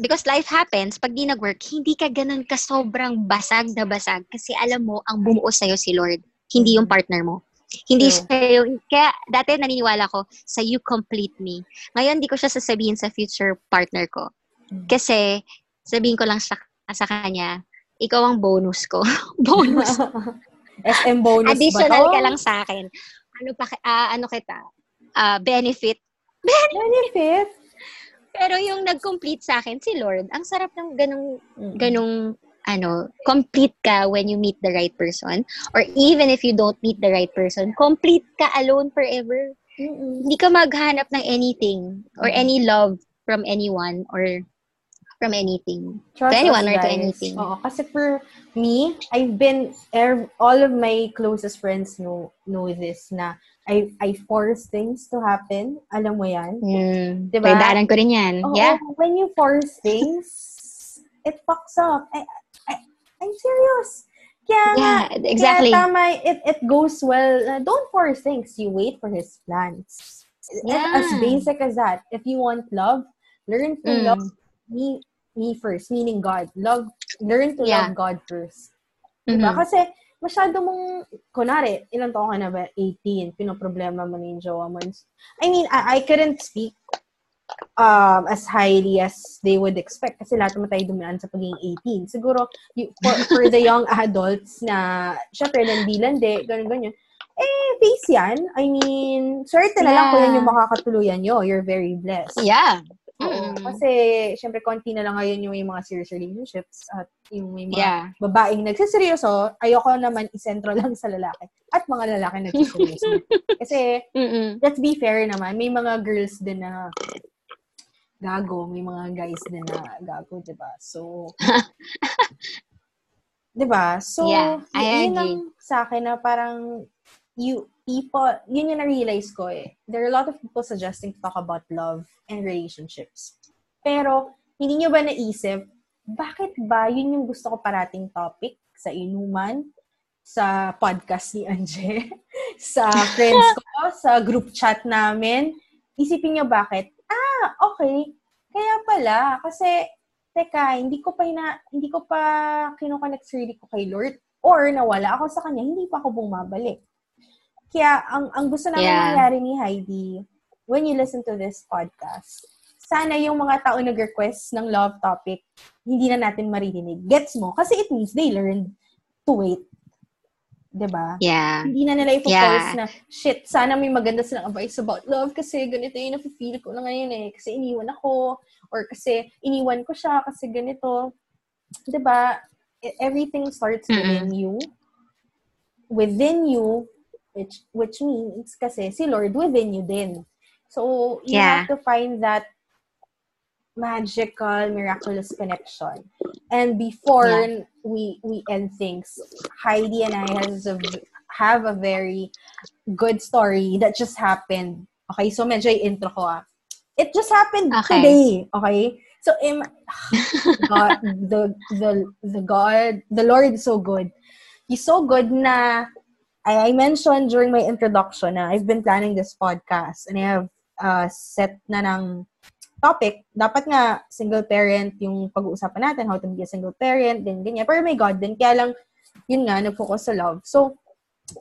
because life happens, pag di nag-work, hindi ka ganun ka sobrang basag na basag kasi alam mo, ang bumuo sa'yo si Lord, hindi yung partner mo. Hindi True. sa'yo, kaya dati naniniwala ko sa you complete me. Ngayon, di ko siya sasabihin sa future partner ko. Mm. Kasi, sabihin ko lang sa, sa kanya, ikaw ang bonus ko. bonus. SM bonus Additional ba to? ka lang sa akin. Ano pa, ah, ano kita? Ah, benefit. Benefit. Pero yung nag-complete sa akin, si Lord, ang sarap ng ganong, Mm. ganong, ano, complete ka when you meet the right person. Or even if you don't meet the right person, complete ka alone forever. Mm-mm. Hindi ka maghanap ng anything or any love from anyone or from anything. Trust To anyone or to anything. Oo, kasi for me, I've been, all of my closest friends know know this na I I force things to happen. Alam mo yan? Hmm. Diba? Pagdaanan ko rin yan. Oo, yeah. when you force things, it fucks up. I, I, I'm serious. Kaya nga, Yeah, exactly. Kaya tama, it, it goes well. Uh, don't force things. You wait for his plans. Yeah. As basic as that. If you want love, learn to Mm. love me me first, meaning God. Love, learn to Yeah. love God first. Diba? Mhm. Kasi, masyado mong, kunwari, ilang taon ka na ba? 18. Pinoproblema mo na yung jowa mo. I mean, I, I couldn't speak um, as highly as they would expect kasi lahat naman tayo dumaan sa pagiging 18. Siguro, you, for, for the young adults na, syempre, landi-landi, ganun-ganyan, eh, face yan. I mean, swerte na lang Yeah. kung yan yung makakatuluyan nyo. You're very blessed. Yeah. Oo. Mm. Kasi, syempre, konti na lang ngayon yung may mga serious relationships at yung may mga Yeah. babaeng nagsiseryoso, ayoko naman isentro lang sa lalaki. At mga lalaki nagsiseryoso. Kasi, Mm-mm. let's be fair naman, may mga girls din na gago, may mga guys din na gago, 'di ba? So 'di ba? So Yeah, I yun agree. lang sa akin na parang you people, yun yung na-realize ko eh. There are a lot of people suggesting to talk about love and relationships. Pero, hindi nyo ba naisip, bakit ba yun yung gusto ko parating topic sa inuman, sa podcast ni Anje, sa friends ko, sa group chat namin? Isipin nyo bakit? Ah, okay. Kaya pala, kasi, teka, hindi ko pa ina, hindi ko pa kinoconnect sarili ko kay Lord or nawala ako sa kanya, hindi pa ako bumabalik. Kaya, ang, ang gusto namin Yeah. mangyari ni Heidi, when you listen to this podcast, sana yung mga tao nag-request ng love topic, hindi na natin maririnig. Gets mo? Kasi it means they learned to wait. ba? Yeah. Hindi na nila i-force Yeah. na, shit, sana may maganda silang advice about love kasi ganito yung nafe-feel ko na ngayon eh. Kasi iniwan ako. Or kasi iniwan ko siya kasi ganito. ba? E- Everything starts Mm-mm. within you. Within you, which which means kasi si Lord within you din. So, you Yeah. have to find that magical, miraculous connection. And before Yeah. we we end things, Heidi and I has a, have a very good story that just happened. Okay, so medyo intro ko ah. It just happened Okay. today. Okay? So, im- God, the, the, the God, the Lord is so good. He's so good na I, I mentioned during my introduction na I've been planning this podcast and I have uh, set na ng topic. Dapat nga single parent yung pag-uusapan natin, how to be a single parent, din ganyan. Pero may God din. Kaya lang, yun nga, nag-focus sa love. So,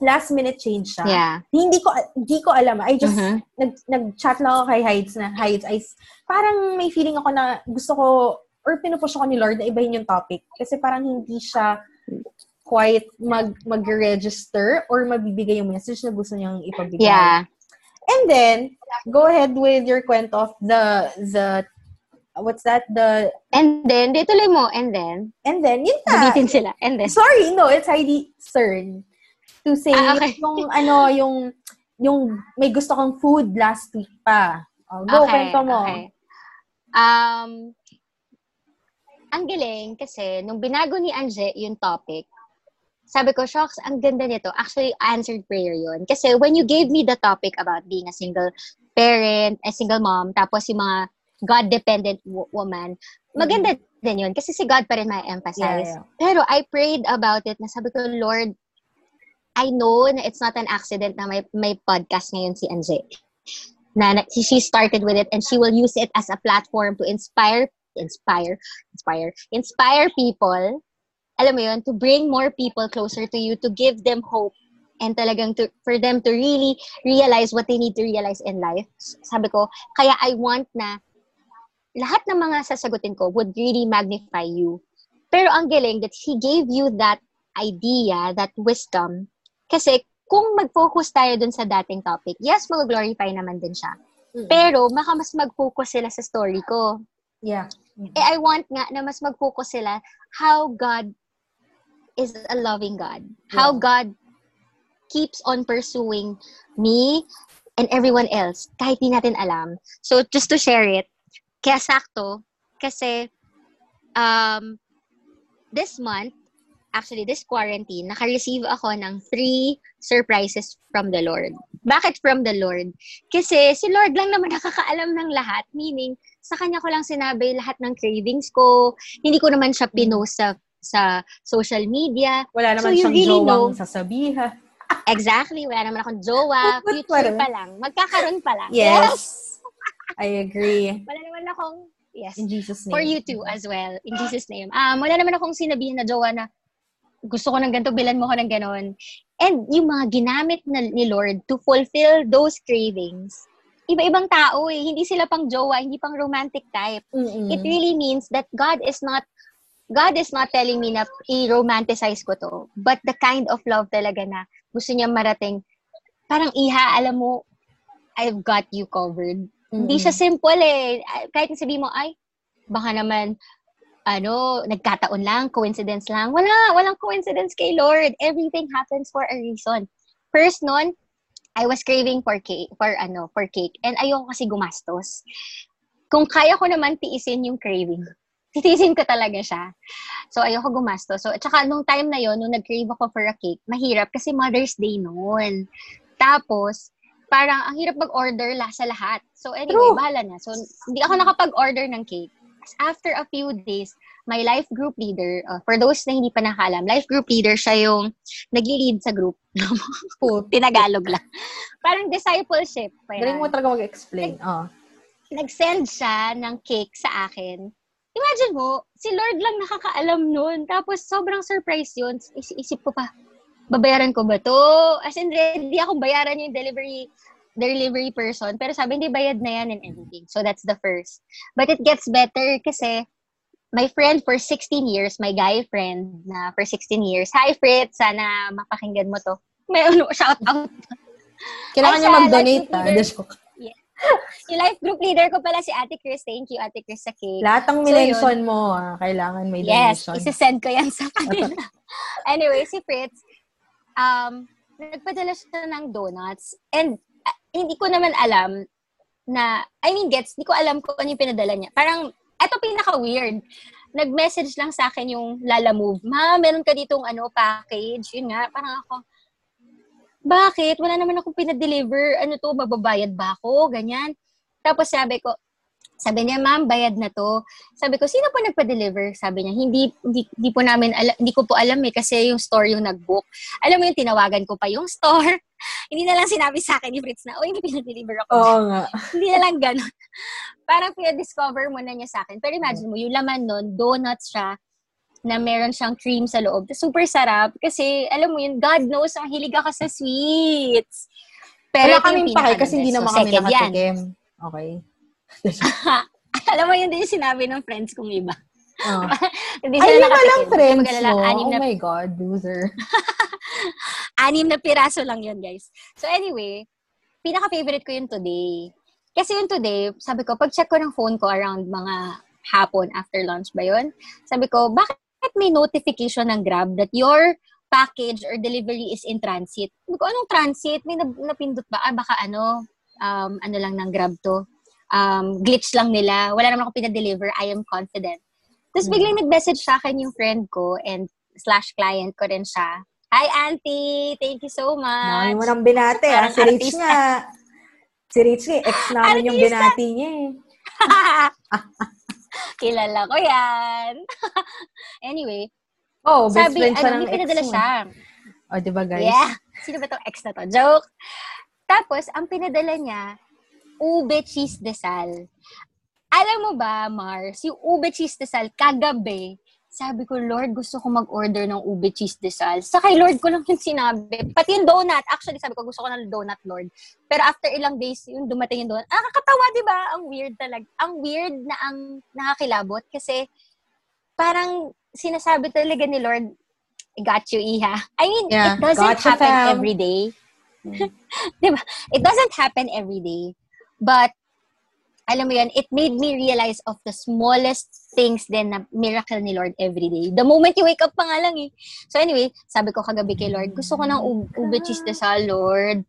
last minute change siya. Yeah. Hindi ko hindi ko alam. I just Mhm. nag nag-chat lang ako kay Hides na Hides I parang may feeling ako na gusto ko or pinupush ako ni Lord na ibahin yung topic kasi parang hindi siya quite mag mag-register or mabibigay yung message na gusto niyang ipabigay. Yeah. And then go ahead with your kwento of the the what's that? The, And then, di tuloy mo, and then, and then, yun na. Nabitin sila. And then, Sorry, no, it's Heidi Cern. To say, Ah, okay. yung, ano, yung, yung may gusto kang food last week pa. Oh, go, kwento mo. okay. Um, ang galing kasi nung binago ni Anje yung topic, sabi ko, shocks, ang ganda nito. Actually, answered prayer yun. Kasi when you gave me the topic about being a single parent, a single mom, tapos yung mga God-dependent wo- woman, maganda din yun. Kasi si God pa rin may emphasize. Yeah, yeah. Pero I prayed about it na sabi ko, Lord, I know na it's not an accident na may, may podcast ngayon si Anje. Na, na- she started with it and she will use it as a platform to inspire, inspire, inspire, inspire people, alam mo yun, to bring more people closer to you, to give them hope and talagang to, for them to really realize what they need to realize in life. Sabi ko, kaya I want na lahat ng mga sasagutin ko would really magnify you. Pero ang galing that he gave you that idea, that wisdom. Kasi kung mag-focus tayo dun sa dating topic, yes, mag-glorify naman din siya. Mm. Pero baka mas mag-focus sila sa story ko. Yeah. Eh, I want nga na mas mag-focus sila how God is a loving God. How Yeah. God keeps on pursuing me and everyone else kahit di natin alam. So, just to share it, kaya sakto, kasi um, this month, actually this quarantine, naka-receive ako ng three surprises from the Lord. Bakit from the Lord? Kasi si Lord lang naman nakakaalam ng lahat. Meaning, sa kanya ko lang sinabi lahat ng cravings ko. Hindi ko naman siya pinost sa sa social media. Wala So, naman you siyang really jowang know- sasabihan. Exactly. Wala naman akong jowa. Future pa lang. Magkakaroon pa lang. Yes. I agree. Wala naman akong, yes. In Jesus' name. For you too as well. In Jesus' name. Um, wala naman akong sinabihin na jowa na gusto ko ng ganito, bilan mo ko ng ganon. And yung mga ginamit na, ni Lord to fulfill those cravings, iba-ibang tao eh. Hindi sila pang jowa, hindi pang romantic type. Mm-mm. It really means that God is not God is not telling me na i-romanticize ko to. But the kind of love talaga na gusto niya marating, parang iha, alam mo, I've got you covered. Hindi siya simple eh. Kahit sabihin mo, ay, baka naman, ano, nagkataon lang, coincidence lang. Wala, walang coincidence kay Lord. Everything happens for a reason. First nun, I was craving for cake, for ano, for cake. And ayoko kasi gumastos. Kung kaya ko naman tiisin yung craving, titiisin ko talaga siya. So, ayoko gumastos. So, at saka nung time na yon nung nag-crave ako for a cake, mahirap kasi Mother's Day noon. Tapos, parang ang hirap mag-order la sa lahat. So, anyway, True. bahala na. So, hindi ako nakapag-order ng cake. After a few days, my life group leader, uh, for those na hindi pa nakaalam, life group leader, siya yung nag-lead sa group. Tinagalog lang. Parang discipleship. pa Galing mo talaga mag-explain. Oh. nag-send siya ng cake sa akin. Imagine mo, si Lord lang nakakaalam nun. Tapos sobrang surprise yun. Is- isip ko pa, babayaran ko ba to? As in, ready akong bayaran yung delivery delivery person. Pero sabi, hindi bayad na yan and everything. So that's the first. But it gets better kasi my friend for 16 years, my guy friend na for 16 years. Hi, Fritz. Sana mapakinggan mo to. May ano, shout out. Kailangan Ay, niya mag-donate. like, ah. Yung life group leader ko pala si Ate Chris. Thank you, Ate Chris, sa cake. Lahat ng So, minention mo, ah, kailangan may Yes, donation. isi-send ko yan sa kanila. anyway, si Fritz, um, nagpadala siya ng donuts. And ah, hindi ko naman alam na, I mean, gets, hindi ko alam kung ano yung pinadala niya. Parang, eto pinaka-weird. Nag-message lang sa akin yung Lala Move. Ma, meron ka ditong ano, package. Yun nga, parang ako, bakit? Wala naman akong pinadeliver. Ano to, mababayad ba ako? Ganyan. Tapos sabi ko, sabi niya, ma'am, bayad na to. Sabi ko, sino po nagpa-deliver? Sabi niya, hindi, hindi, hindi po namin, ala, hindi ko po alam eh, kasi yung store yung nag-book. Alam mo yung tinawagan ko pa yung store. hindi na lang sinabi sa akin ni Fritz na, uy, may pinadeliver ako. Oo nga. hindi na lang ganun. Parang pinadiscover mo na niya sa akin. Pero imagine mo, yung laman nun, donuts siya, na meron siyang cream sa loob. Super sarap. Kasi, alam mo yun, God knows, ang hilig ako sa sweets. Wala ito yung kaming pake kasi hindi naman So, kami nakatikim. Okay. alam mo yun din yung sinabi ng friends kong iba. Oh. Hindi Ay, lima lang friends mo. Anim Oh na, my God, loser. anim na piraso lang yun, guys. So anyway, pinaka-favorite ko yun today. Kasi yun today, sabi ko, pag-check ko ng phone ko around mga hapon after lunch ba yun, sabi ko, bakit may notification ng Grab that your package or delivery is in transit? Sabi ko, anong transit? May nap- napindot ba? Ah, baka ano, um, ano lang ng Grab to. Um, glitch lang nila. Wala naman ako pinadeliver. I am confident. Tapos biglang nag-message sa akin yung friend ko and slash client ko rin siya. Hi, Auntie! Thank you so Dami much. mo nang binate, ah. Parang Si Rich nga. Si Rich nga, ex namin yung binati niya eh. Kilala ko yan. anyway, Oh, best sabi, friend siya ano, ng ex pinadala mo. siya. Oh, di ba guys? Yeah. Sino ba tong ex na to? Joke. Tapos, ang pinadala niya, ube cheese desal. Alam mo ba, Mars, yung ube cheese desal, kagabi, sabi ko, Lord, gusto ko mag-order ng ube cheese desal. Sa kay Lord ko lang yung sinabi. Pati yung donut. Actually, sabi ko, gusto ko ng donut, Lord. Pero after ilang days, yung dumating yung donut. Ah, kakatawa, di ba? Ang weird talaga. Ang weird na ang nakakilabot. Kasi, parang sinasabi talaga ni Lord, I got you, Iha. I mean, Yeah, it doesn't gotcha, happen fam. every day. Mm. diba? It doesn't happen every day. But, alam mo yun, it made me realize of the smallest things din na miracle ni Lord every day. The moment you wake up pa nga lang eh. So anyway, sabi ko kagabi kay Lord, gusto ko ng ub- ube cheese desal, Lord.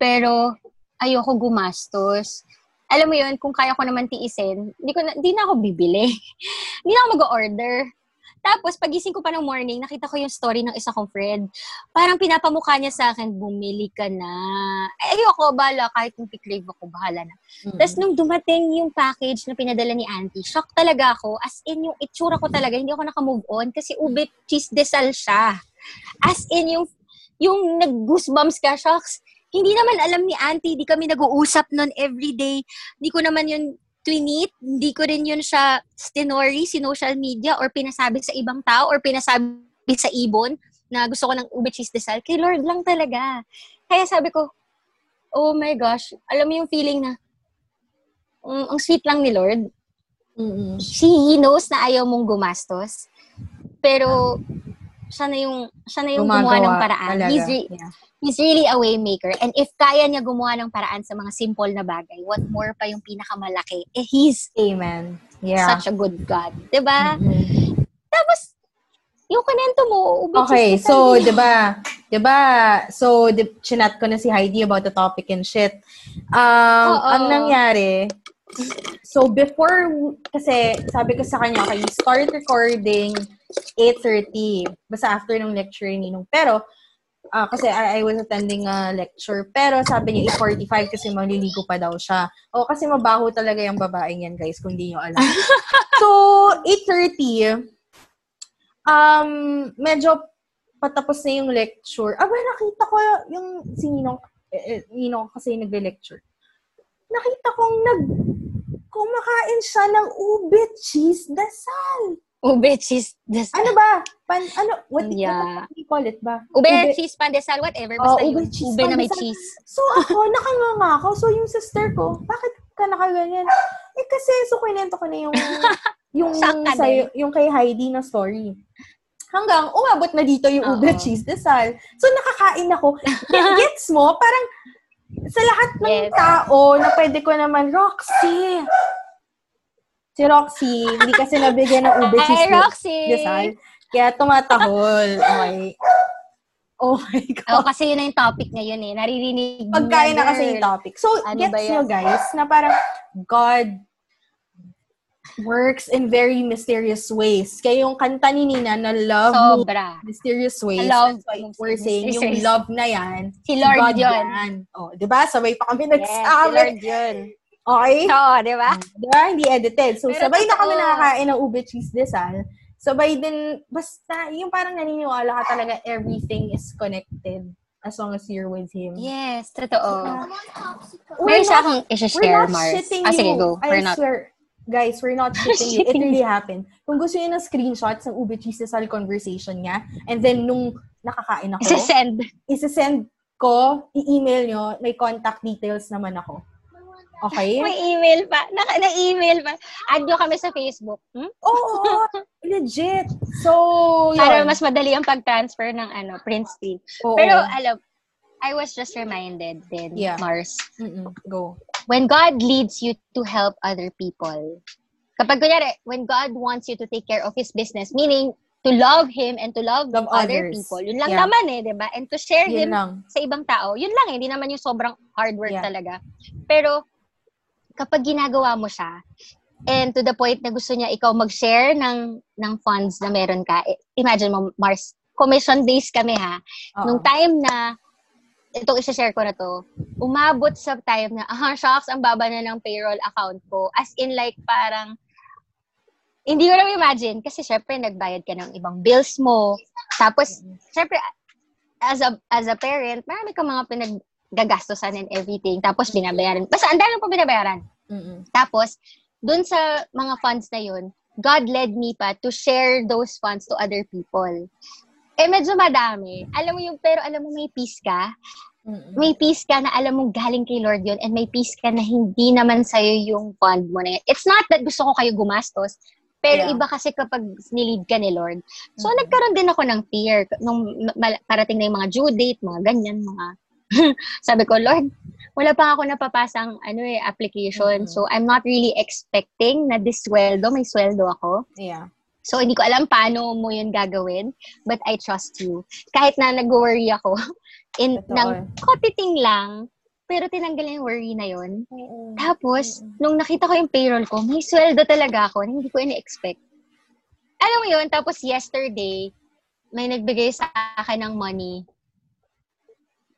Pero, ayoko gumastos. Alam mo yun, kung kaya ko naman tiisin, hindi ko na, di na ako bibili. hindi na ako mag-order. Tapos, pagising ko pa ng morning, nakita ko yung story ng isa kong friend. Parang pinapamukha niya sa akin, bumili ka na. Eh, ayoko, bala, kahit yung crave ako, bahala na. Mm. Tapos, nung dumating yung package na pinadala ni auntie, shock talaga ako. As in, yung itsura ko talaga, hindi ako nakamove on kasi ube cheese desal siya. As in, yung, yung nag-goosebumps ka, shocks. Hindi naman alam ni auntie, di kami nag-uusap nun everyday. Di ko naman yun tweet, hindi ko rin yun siya stinori, si social media, or pinasabi sa ibang tao, or pinasabi sa ibon na gusto ko ng ube cheese desal. Kay Lord lang talaga. Kaya sabi ko, oh my gosh, alam mo yung feeling na, mm, ang sweet lang ni Lord. Mm-mm. She, he knows na ayaw mong gumastos. Pero, siya na yung, siya na yung gumawa ng paraan. talaga. He's, re- Yeah. he's really a way maker. And if kaya niya gumawa ng paraan sa mga simple na bagay, what more pa yung pinakamalaki? Eh, he's Amen. Yeah. such a good God. 'Di ba? Mhm. Tapos, yung kanento mo, ube Okay, so, di ba, di ba, so, di, chinat ko na si Heidi about the topic and shit. Um, Oo. ang nangyari, so, before, kasi, sabi ko sa kanya, okay, start recording 8.30, basta after ng lecture ni Ninong. Pero, ah, kasi I, I was attending a lecture, pero sabi niya 8.45 kasi maliligo pa daw siya. O, kasi mabaho talaga yung babaeng yan, guys, kung di nyo alam. so, 8.30, um, medyo patapos na yung lecture. Aba, nakita ko yung si Ninong, eh, eh, Ninong kasi yung nagbe-lecture. Nakita kong nag, kumakain siya ng ube cheese dasal. Ube cheese desal. Ano ba? Pan, ano, what, Yeah. what do you call it ba? Ube, cheese pandesal, whatever. Oh, Basta ube yun. cheese ube na may cheese. So ako, nakanganga ako. So yung sister ko, bakit ka nakaganyan? Eh kasi, so kinento ko na yung, yung, sa, yung kay Heidi na story. Hanggang umabot na dito yung ube Oo. cheese desal. So nakakain ako. Get- Gets mo? Parang sa lahat ng Yes. tao na pwede ko naman, Roxy! Si Roxy, hindi kasi nabigyan ng ube Hi, Roxy! desal. Kaya tumatahol. Okay. Oh my God. Oh, kasi yun na yung topic ngayon eh. Naririnig Pagkain na kasi yung topic. So, Ano gets nyo guys, na parang God works in very mysterious ways. Kaya yung kanta ni Nina na love Sobra. mysterious ways. Love That's why we're in saying yung mysterious- love na yan, Si Lord God yun. yan. Oh, di ba? Sabay pa kami Yes, si nagsabi. Lord yun. okay? Oo, di ba? Di ba? Hindi edited. So, Pero sabay na kami nakakain ng ube cheese desal. Sabay din, basta, yung parang naniniwala ka talaga everything is connected as long as you're with Him. Yes, totoo. We're Meron siya akong We're isi-share, not Mars. shitting Ah, sige, you. go. I We're not. swear. Guys, we're not shitting you. It Shitting really happened. Kung gusto niyo ng screenshots ng Ube Cheese Desal conversation niya, and then nung nakakain ako, Isa-send. isa-send ko, i-email nyo, may contact details naman ako. Okay? May email pa. Na- na-email pa. Add nyo kami sa Facebook. Hmm? Oo, legit. So, yun. Para mas madali ang pag-transfer ng ano, Prince T. Oo. Pero alam, I was just reminded din, Yeah. Mars. Mm-mm. Go. When God leads you to help other people, kapag kunyari, when God wants you to take care of His business, meaning to love Him and to love, Love other others. people, yun lang Yeah. naman eh, di ba? And to share Yun Him lang. sa ibang tao, yun lang eh, hindi naman yung sobrang hard work Yeah. talaga. Pero, kapag ginagawa mo siya, and to the point na gusto niya ikaw mag-share ng, ng funds na meron ka, eh, imagine mo, Mars, commission days kami ha, Oo. nung time na, itong isa-share ko na to, umabot sa time na, ah, shocks, ang baba na ng payroll account ko. As in like, parang, hindi ko na imagine kasi syempre nagbayad ka ng ibang bills mo. Tapos, syempre, as a, as a parent, marami kang mga pinaggagastosan and everything. Tapos, binabayaran. Basta, ang dami pa binabayaran. Mm-mm. Tapos, dun sa mga funds na yun, God led me pa to share those funds to other people. Eh, medyo madami. Alam mo yung, pero alam mo may peace ka. Mm-mm. May peace ka na alam mong galing kay Lord yun and may peace ka na hindi naman sa'yo yung fund mo na yun. It's not that gusto ko kayo gumastos, pero Yeah. iba kasi kapag nilid ka ni Lord. So, Mhm. nagkaroon din ako ng fear nung parating na yung mga due date, mga ganyan, mga... Sabi ko, Lord, wala pa ako napapasang ano eh, application. Mhm. So, I'm not really expecting na this sweldo, may sweldo ako. Yeah. So, hindi ko alam paano mo yun gagawin, but I trust you. Kahit na nag-worry ako, in, Totoo. ng kotiting lang, pero tinanggal na yung worry na yun. Tapos, nung nakita ko yung payroll ko, may sweldo talaga ako hindi ko ini-expect. Alam mo yun, tapos yesterday, may nagbigay sa akin ng money.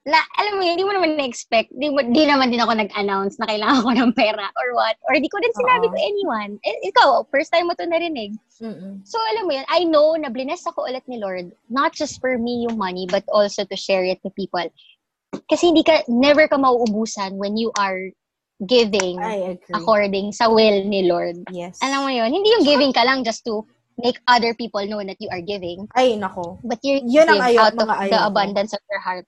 Na, alam mo yun, hindi mo naman na-expect. Di, mo- di naman din ako nag-announce na kailangan ko ng pera or what. Or di ko din sinabi Oo. to anyone. Eh, ikaw, first time mo to narinig. Mm-mm. So, alam mo yun, I know na bless ako ulit ni Lord, not just for me yung money, but also to share it to people. Kasi hindi ka, never ka mauubusan when you are giving according sa will ni Lord. Yes. Alam mo yun, hindi yung giving ka lang just to make other people know that you are giving, Ay, nako. but you Yun ang ayaw- out of ayaw the ko. abundance of your heart.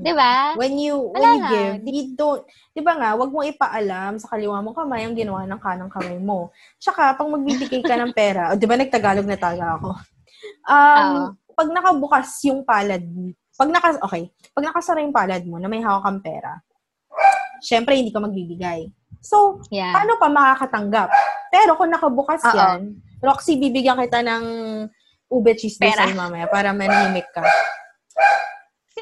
Di ba? When you, when Wala you give, you don't, di ba nga, wag mo ipaalam sa kaliwa mong kamay ang ginawa ng kanang kamay mo. Tsaka, pag magbibigay ka ng pera, o di ba nagtagalog na taga ako? Um, Oo. pag nakabukas yung palad, pag naka, okay, pag nakasara yung palad mo na may hawak kang pera, syempre hindi ka magbibigay. So, Yeah. paano pa makakatanggap? Pero kung nakabukas Oo. yan, Roxy, bibigyan kita ng ube cheese desal mamaya para manahimik ka.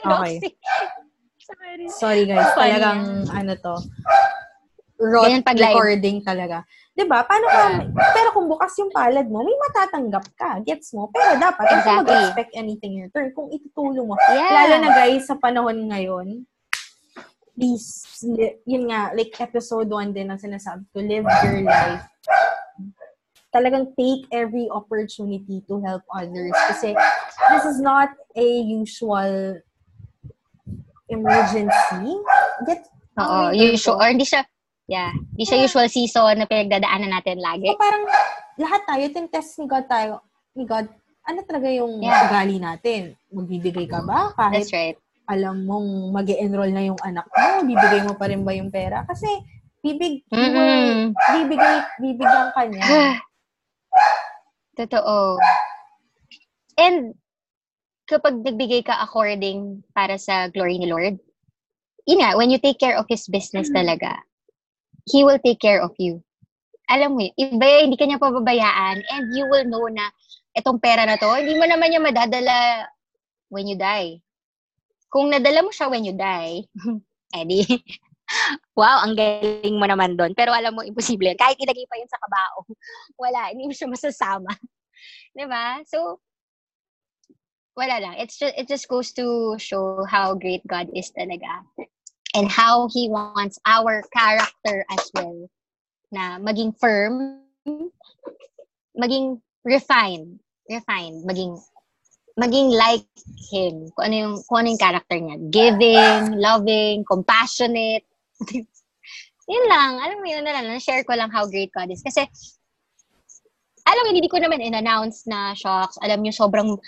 Okay. Sorry. Sorry guys, Funny talagang ano to. Ganyan pag recording talaga. 'Di ba? Paano ka pero kung bukas yung palad mo, may matatanggap ka, gets mo? Pero dapat Exactly. mag-expect anything in return kung itutulong mo. Yeah. Lalo na guys sa panahon ngayon, please, yun nga, like episode 1 din ang sinasabi ko, live your life. Talagang take every opportunity to help others. Kasi this is not a usual emergency. Get, Oo, usual, or hindi siya, yeah, hindi siya usual season na pinagdadaanan natin lagi. So, parang lahat tayo, test ni God tayo, ni God, ano talaga yung Yeah. ugali natin? Magbibigay ka ba? Kahit That's right. alam mong mag enroll na yung anak mo, bibigay mo pa rin ba yung pera? Kasi, bibig, Mm-mm. bibigay, bibigyan ka niya. Totoo. And kapag nagbigay ka according para sa glory ni Lord, yun nga, when you take care of His business talaga, He will take care of you. Alam mo yun, iba, hindi ka niya pababayaan and you will know na itong pera na to, hindi mo naman niya madadala when you die. Kung nadala mo siya when you die, edi, wow, ang galing mo naman doon. Pero alam mo, imposible. Kahit ilagay pa yun sa kabao, wala, hindi mo siya masasama. ba? So, wala lang. It's just, it just goes to show how great God is talaga. And how He wants our character as well. Na maging firm, maging refined, refined, maging maging like him. Kung ano yung, kung ano yung character niya. Giving, loving, compassionate. yun lang. Alam mo yun na lang. Share ko lang how great God is. Kasi, alam mo, hindi ko naman in-announce na, shocks, alam niyo, sobrang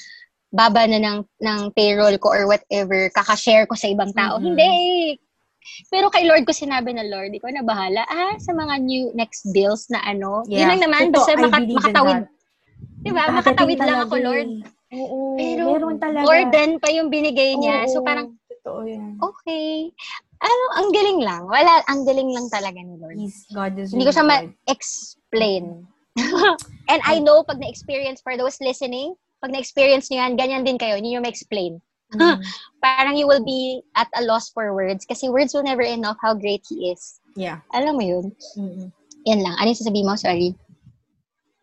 baba na ng, ng payroll ko or whatever, kakashare ko sa ibang tao. Mhm. Hindi. Pero kay Lord ko sinabi na, Lord, ikaw na bahala. Ah, sa mga new next bills na ano. Yun lang naman, Totoo, basta maka, in makatawid. that. Diba? Dadating Makatawid lang talaga ako, Lord. eh. Oo, Pero, meron talaga. More than pa yung binigay niya. So, Oo, parang, Totoo yan. okay. Ano, ang galing lang. Wala, ang galing lang talaga ni Lord. He's, God is Hindi ko siya ma-explain. And I know, pag na-experience, for those listening, pag na-experience nyo yan, ganyan din kayo, hindi nyo ma-explain. Mm. Parang you will be at a loss for words kasi words will never enough how great He is. Yeah. Alam mo yun? Mm-mm. Yan lang. Ano yung sasabihin mo? Sorry.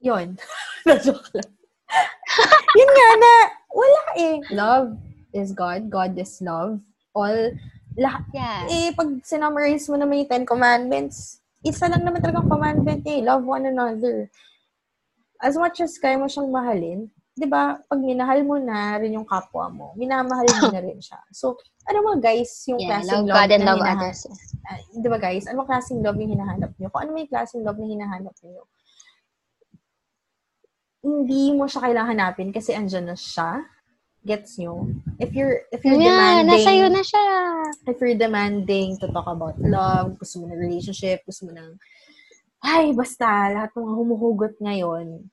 Yun. Na-joke lang. Yun nga na, wala eh. Love is God. God is love. All, lahat, Yeah. eh, pag sinummarize mo naman yung Ten Commandments, isa lang naman talagang commandment eh. Love one another. As much as kaya mo siyang mahalin, di ba, pag minahal mo na rin yung kapwa mo, minamahal mo na rin siya. So, ano mo guys, yung Yeah, klaseng love love, God na love hinahanap. Ah, di ba guys, ano klaseng love yung hinahanap niyo? Kung ano may klaseng love na hinahanap niyo, hindi mo siya kailangan hanapin kasi andyan na siya. Gets nyo? If you're, if you're Yeah, demanding, nasa iyo na siya. if you're demanding to talk about love, gusto mo ng relationship, gusto mo ng, ay, basta, lahat ng mga humuhugot ngayon,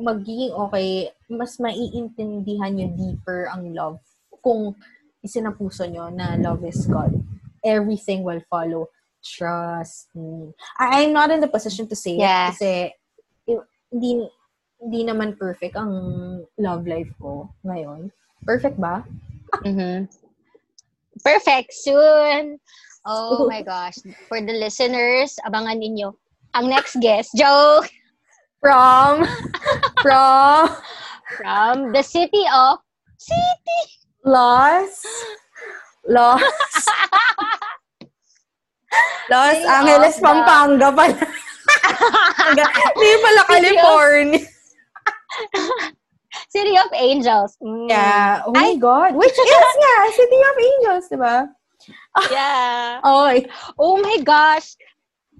magiging okay, mas maiintindihan nyo deeper ang love kung isinapuso nyo na love is God. Everything will follow. Trust me. I- I'm not in the position to say Yeah. it kasi hindi hindi naman perfect ang love life ko ngayon. Perfect ba? Mhm. Perfect. Soon. Oh my gosh. For the listeners, abangan ninyo ang next guest. Joke! From, from From the city of City. Los, Los, Los City Angeles, the- Pampanga pala. Hindi pala California. City of Angels. Mm. Yeah. Oh my Ay. God. Which is nga, City of Angels, di ba? Yeah. Okay. Oh my gosh.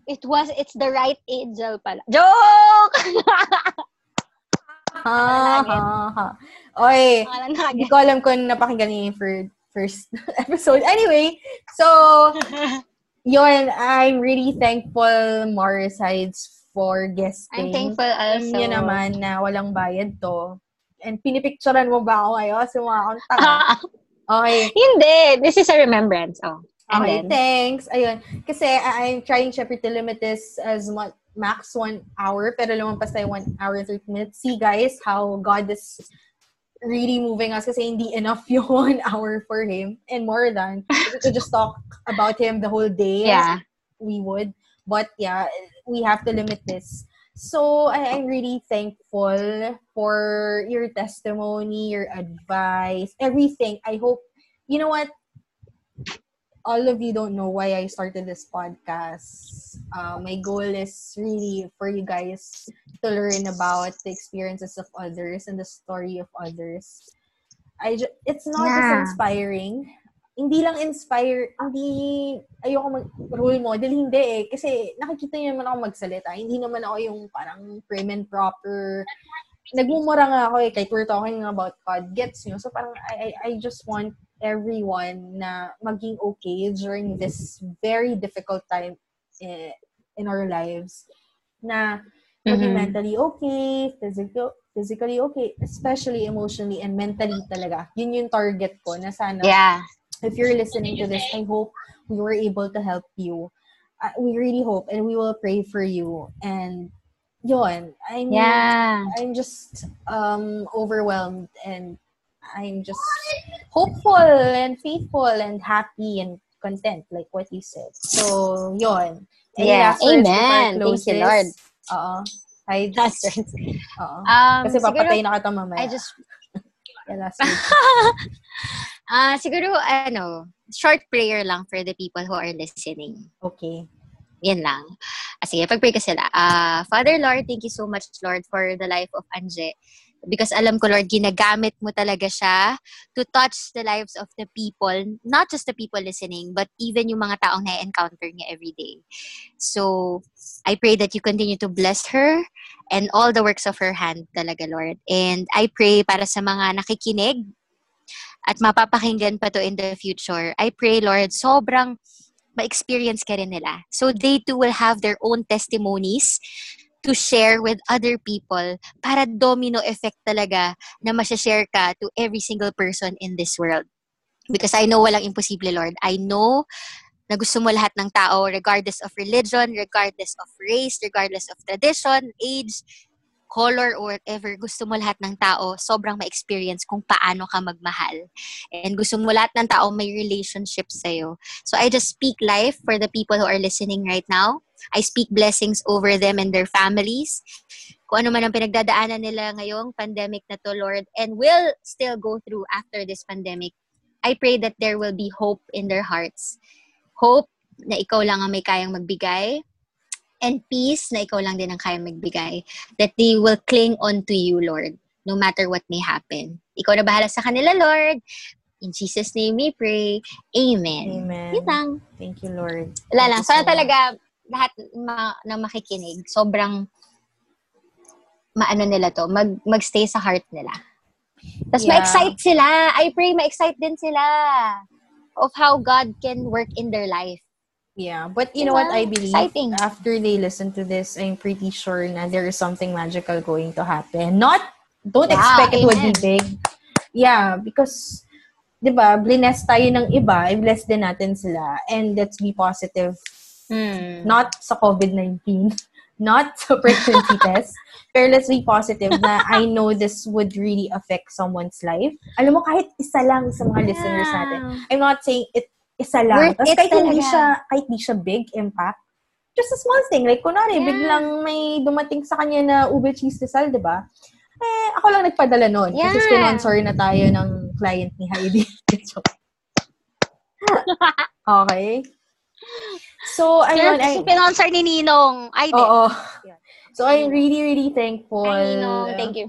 It was, it's the right angel pala. Joke! Ha, ha, ha. Pangalan Hindi ko alam kung napakinggan niyo yung fir- first episode. Anyway, so, yun, I'm really thankful, Marisides, for guesting. I'm thankful also. niyo naman na walang bayad to. And pinipicturean mo ba ako ngayon? So, mga akong tanga. Okay. Hindi. This is a remembrance. Oh. And Okay, then, thanks. Ayun. Kasi I- I'm trying syempre to limit this as much, max one hour, pero lumampas tayo one hour and 30 minutes. See, guys, how God is really moving us kasi hindi enough yung one hour for Him and more than. to just talk about Him the whole day. yeah. we would. But yeah, we have to limit this. So I, I'm really thankful for your testimony, your advice, everything. I hope, you know what? All of you don't know why I started this podcast. Uh, my goal is really for you guys to learn about the experiences of others and the story of others. I ju- it's not Yeah. just inspiring. Hindi lang inspire, hindi ayoko mag role model, hindi eh. Kasi nakikita niyo naman ako magsalita. Hindi naman ako yung parang prim and proper. Nagmumura nga ako eh, kahit we're talking about God gets nyo. So parang I, I, I just want everyone na maging okay during this very difficult time eh, in our lives. Na maging Mhm. mentally okay, physical, physically okay, especially emotionally and mentally talaga. Yun yung target ko na sana Yeah. if you're listening to this, I hope we were able to help you. Uh, we really hope and we will pray for you. And yun, I'm, Yeah. I'm just um, overwhelmed and I'm just hopeful and faithful and happy and content, like what you said. So. Any Yeah. Amen. I Thank you? Lord. Oo. Words. Oo. Um, Kasi siguro, papatay na kita mamaya. I just, Yeah, last words. ah siguro, ano, short prayer lang for the people who are listening. Okay. Yan lang. Ah, sige, pag-pray ka sila. Ah, Father Lord, thank you so much, Lord, for the life of Anje. Because alam ko, Lord, ginagamit mo talaga siya to touch the lives of the people, not just the people listening, but even yung mga taong na-encounter niya every day. So, I pray that you continue to bless her and all the works of her hand talaga, Lord. And I pray para sa mga nakikinig at mapapakinggan pa to in the future. I pray, Lord, sobrang ma-experience ka rin nila. So they too will have their own testimonies to share with other people para domino effect talaga na masashare ka to every single person in this world. Because I know walang imposible, Lord. I know na gusto mo lahat ng tao, regardless of religion, regardless of race, regardless of tradition, age, color, or whatever, gusto mo lahat ng tao sobrang ma-experience kung paano ka magmahal. And gusto mo lahat ng tao may relationship sa'yo. So I just speak life for the people who are listening right now. I speak blessings over them and their families. Kung ano man ang pinagdadaanan nila ngayong pandemic na to, Lord, and will still go through after this pandemic, I pray that there will be hope in their hearts. Hope na ikaw lang ang may kayang magbigay. And peace na ikaw lang din ang kayang magbigay. That they will cling on to you, Lord, no matter what may happen. Ikaw na bahala sa kanila, Lord. In Jesus' name we pray. Amen. Amen. Yun lang. Thank you, Lord. Wala lang. Sana so talaga lahat ma- na makikinig, sobrang maano nila to, mag, magstay sa heart nila. Tapos Yeah. ma-excite sila. I pray ma-excite din sila of how God can work in their life. Yeah, but you know Diba? what I believe? Exciting. After they listen to this, I'm pretty sure na there is something magical going to happen. Not, don't Wow, expect it would be amen. big. Yeah, because, di ba, bless tayo ng iba, i-bless din natin sila. And let's be positive. Hmm. Not sa COVID-19, not sa pregnancy test, pero let's be positive na I know this would really affect someone's life. Alam mo, kahit isa lang sa mga listeners natin, I'm not saying it isa lang. Worth Tapos it kahit hindi talaga. siya, kahit hindi siya big impact, just a small thing. Like, kunwari, Yeah. biglang may dumating sa kanya na ube cheese desal, di ba? Eh, ako lang nagpadala nun. Kasi Yeah. sponsor na tayo ng client ni Heidi. okay. So, ayun, Ayun, I, pinonsor ni Ninong. Ay, oo. Yan. So, I'm really, really thankful. Ay, Ninong. Thank you.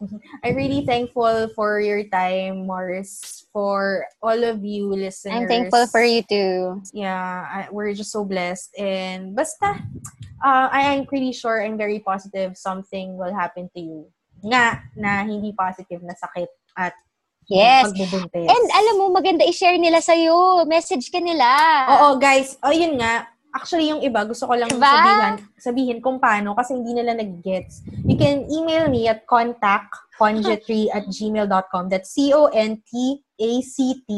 I'm really thankful for your time, Mars, for all of you listeners. I'm thankful for you too. yeah, I, we're just so blessed. And basta, uh, I am pretty sure I'm very positive something will happen to you. Nga, na hindi positive na sakit at Yes. pagbubuntis. And alam mo, maganda i-share nila sa'yo. Message ka nila. Oo, guys. O, yun nga. Actually, yung iba, gusto ko lang Diba? sabihin, sabihin kung paano kasi hindi nila nag-gets. You can email me at contactconjetry at gmail.com. That's C-O-N-T-A-C-T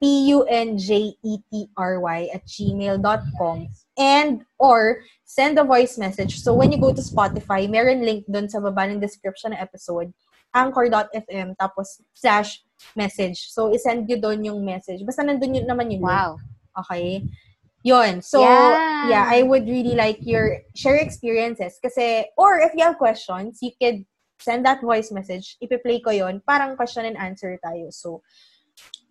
P-U-N-J-E-T-R-Y at gmail.com. And, or, send a voice message. So, when you go to Spotify, meron link dun sa baba ng description ng episode, anchor.fm, tapos slash message. So, isend nyo doon yung message. Basta nandun yun naman link. Wow. Okay? Yun. So, Yeah. yeah. I would really like your share experiences. Kasi, or if you have questions, you could send that voice message. Ipi-play ko yon Parang question and answer tayo. So,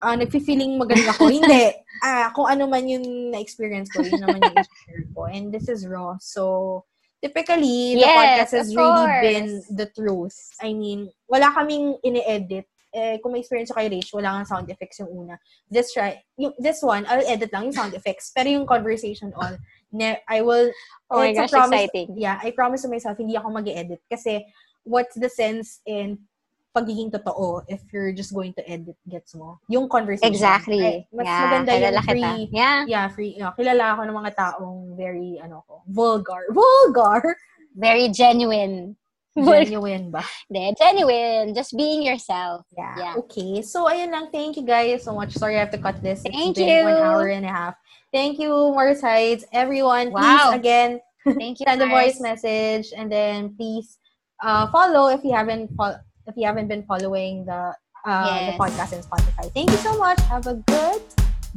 ah nagfi-feeling magaling ako. Hindi. Ah, kung ano man yung na-experience ko, yun naman yung i-share ko. And this is raw. So, typically, the Yes, podcast has really course. been the truth. I mean, wala kaming ini-edit. Eh, kung may experience ko kay Rach, wala nga sound effects yung una. This try, yung, this one, I'll edit lang yung sound effects. Pero yung conversation all, ne, I will, Oh my gosh, promise- exciting. Yeah, I promise to myself, hindi ako mag edit Kasi, what's the sense in pagiging totoo if you're just going to edit, gets mo? Yung conversation. Exactly. Ay, mas yeah, maganda yung kilala kita. free, Yeah. yeah, free, yeah, kilala ako ng mga taong very, ano ko, vulgar. Vulgar? Very genuine. Genuine ba? Hindi, genuine. Just being yourself. Yeah. Yeah. Okay. So, ayun lang. Thank you guys so much. Sorry I have to cut this. Thank it's been you. one hour and a half. Thank you, Morris Heights. Everyone, Wow. please, again, Thank you, send a Mars. voice message and then please uh, follow if you haven't fol- if you haven't been following the uh, the podcast in Spotify. Thank you so much. Have a good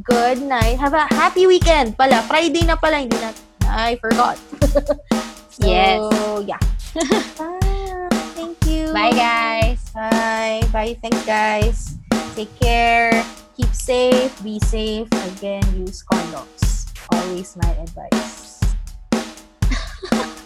good night. Have a happy weekend. Pala Friday na pala hindi na I forgot. so, Yes. yeah. Bye. Thank you. Bye, guys. Bye. Bye. Thanks, guys. Take care. Keep safe. Be safe. Again, use condoms. Always my advice.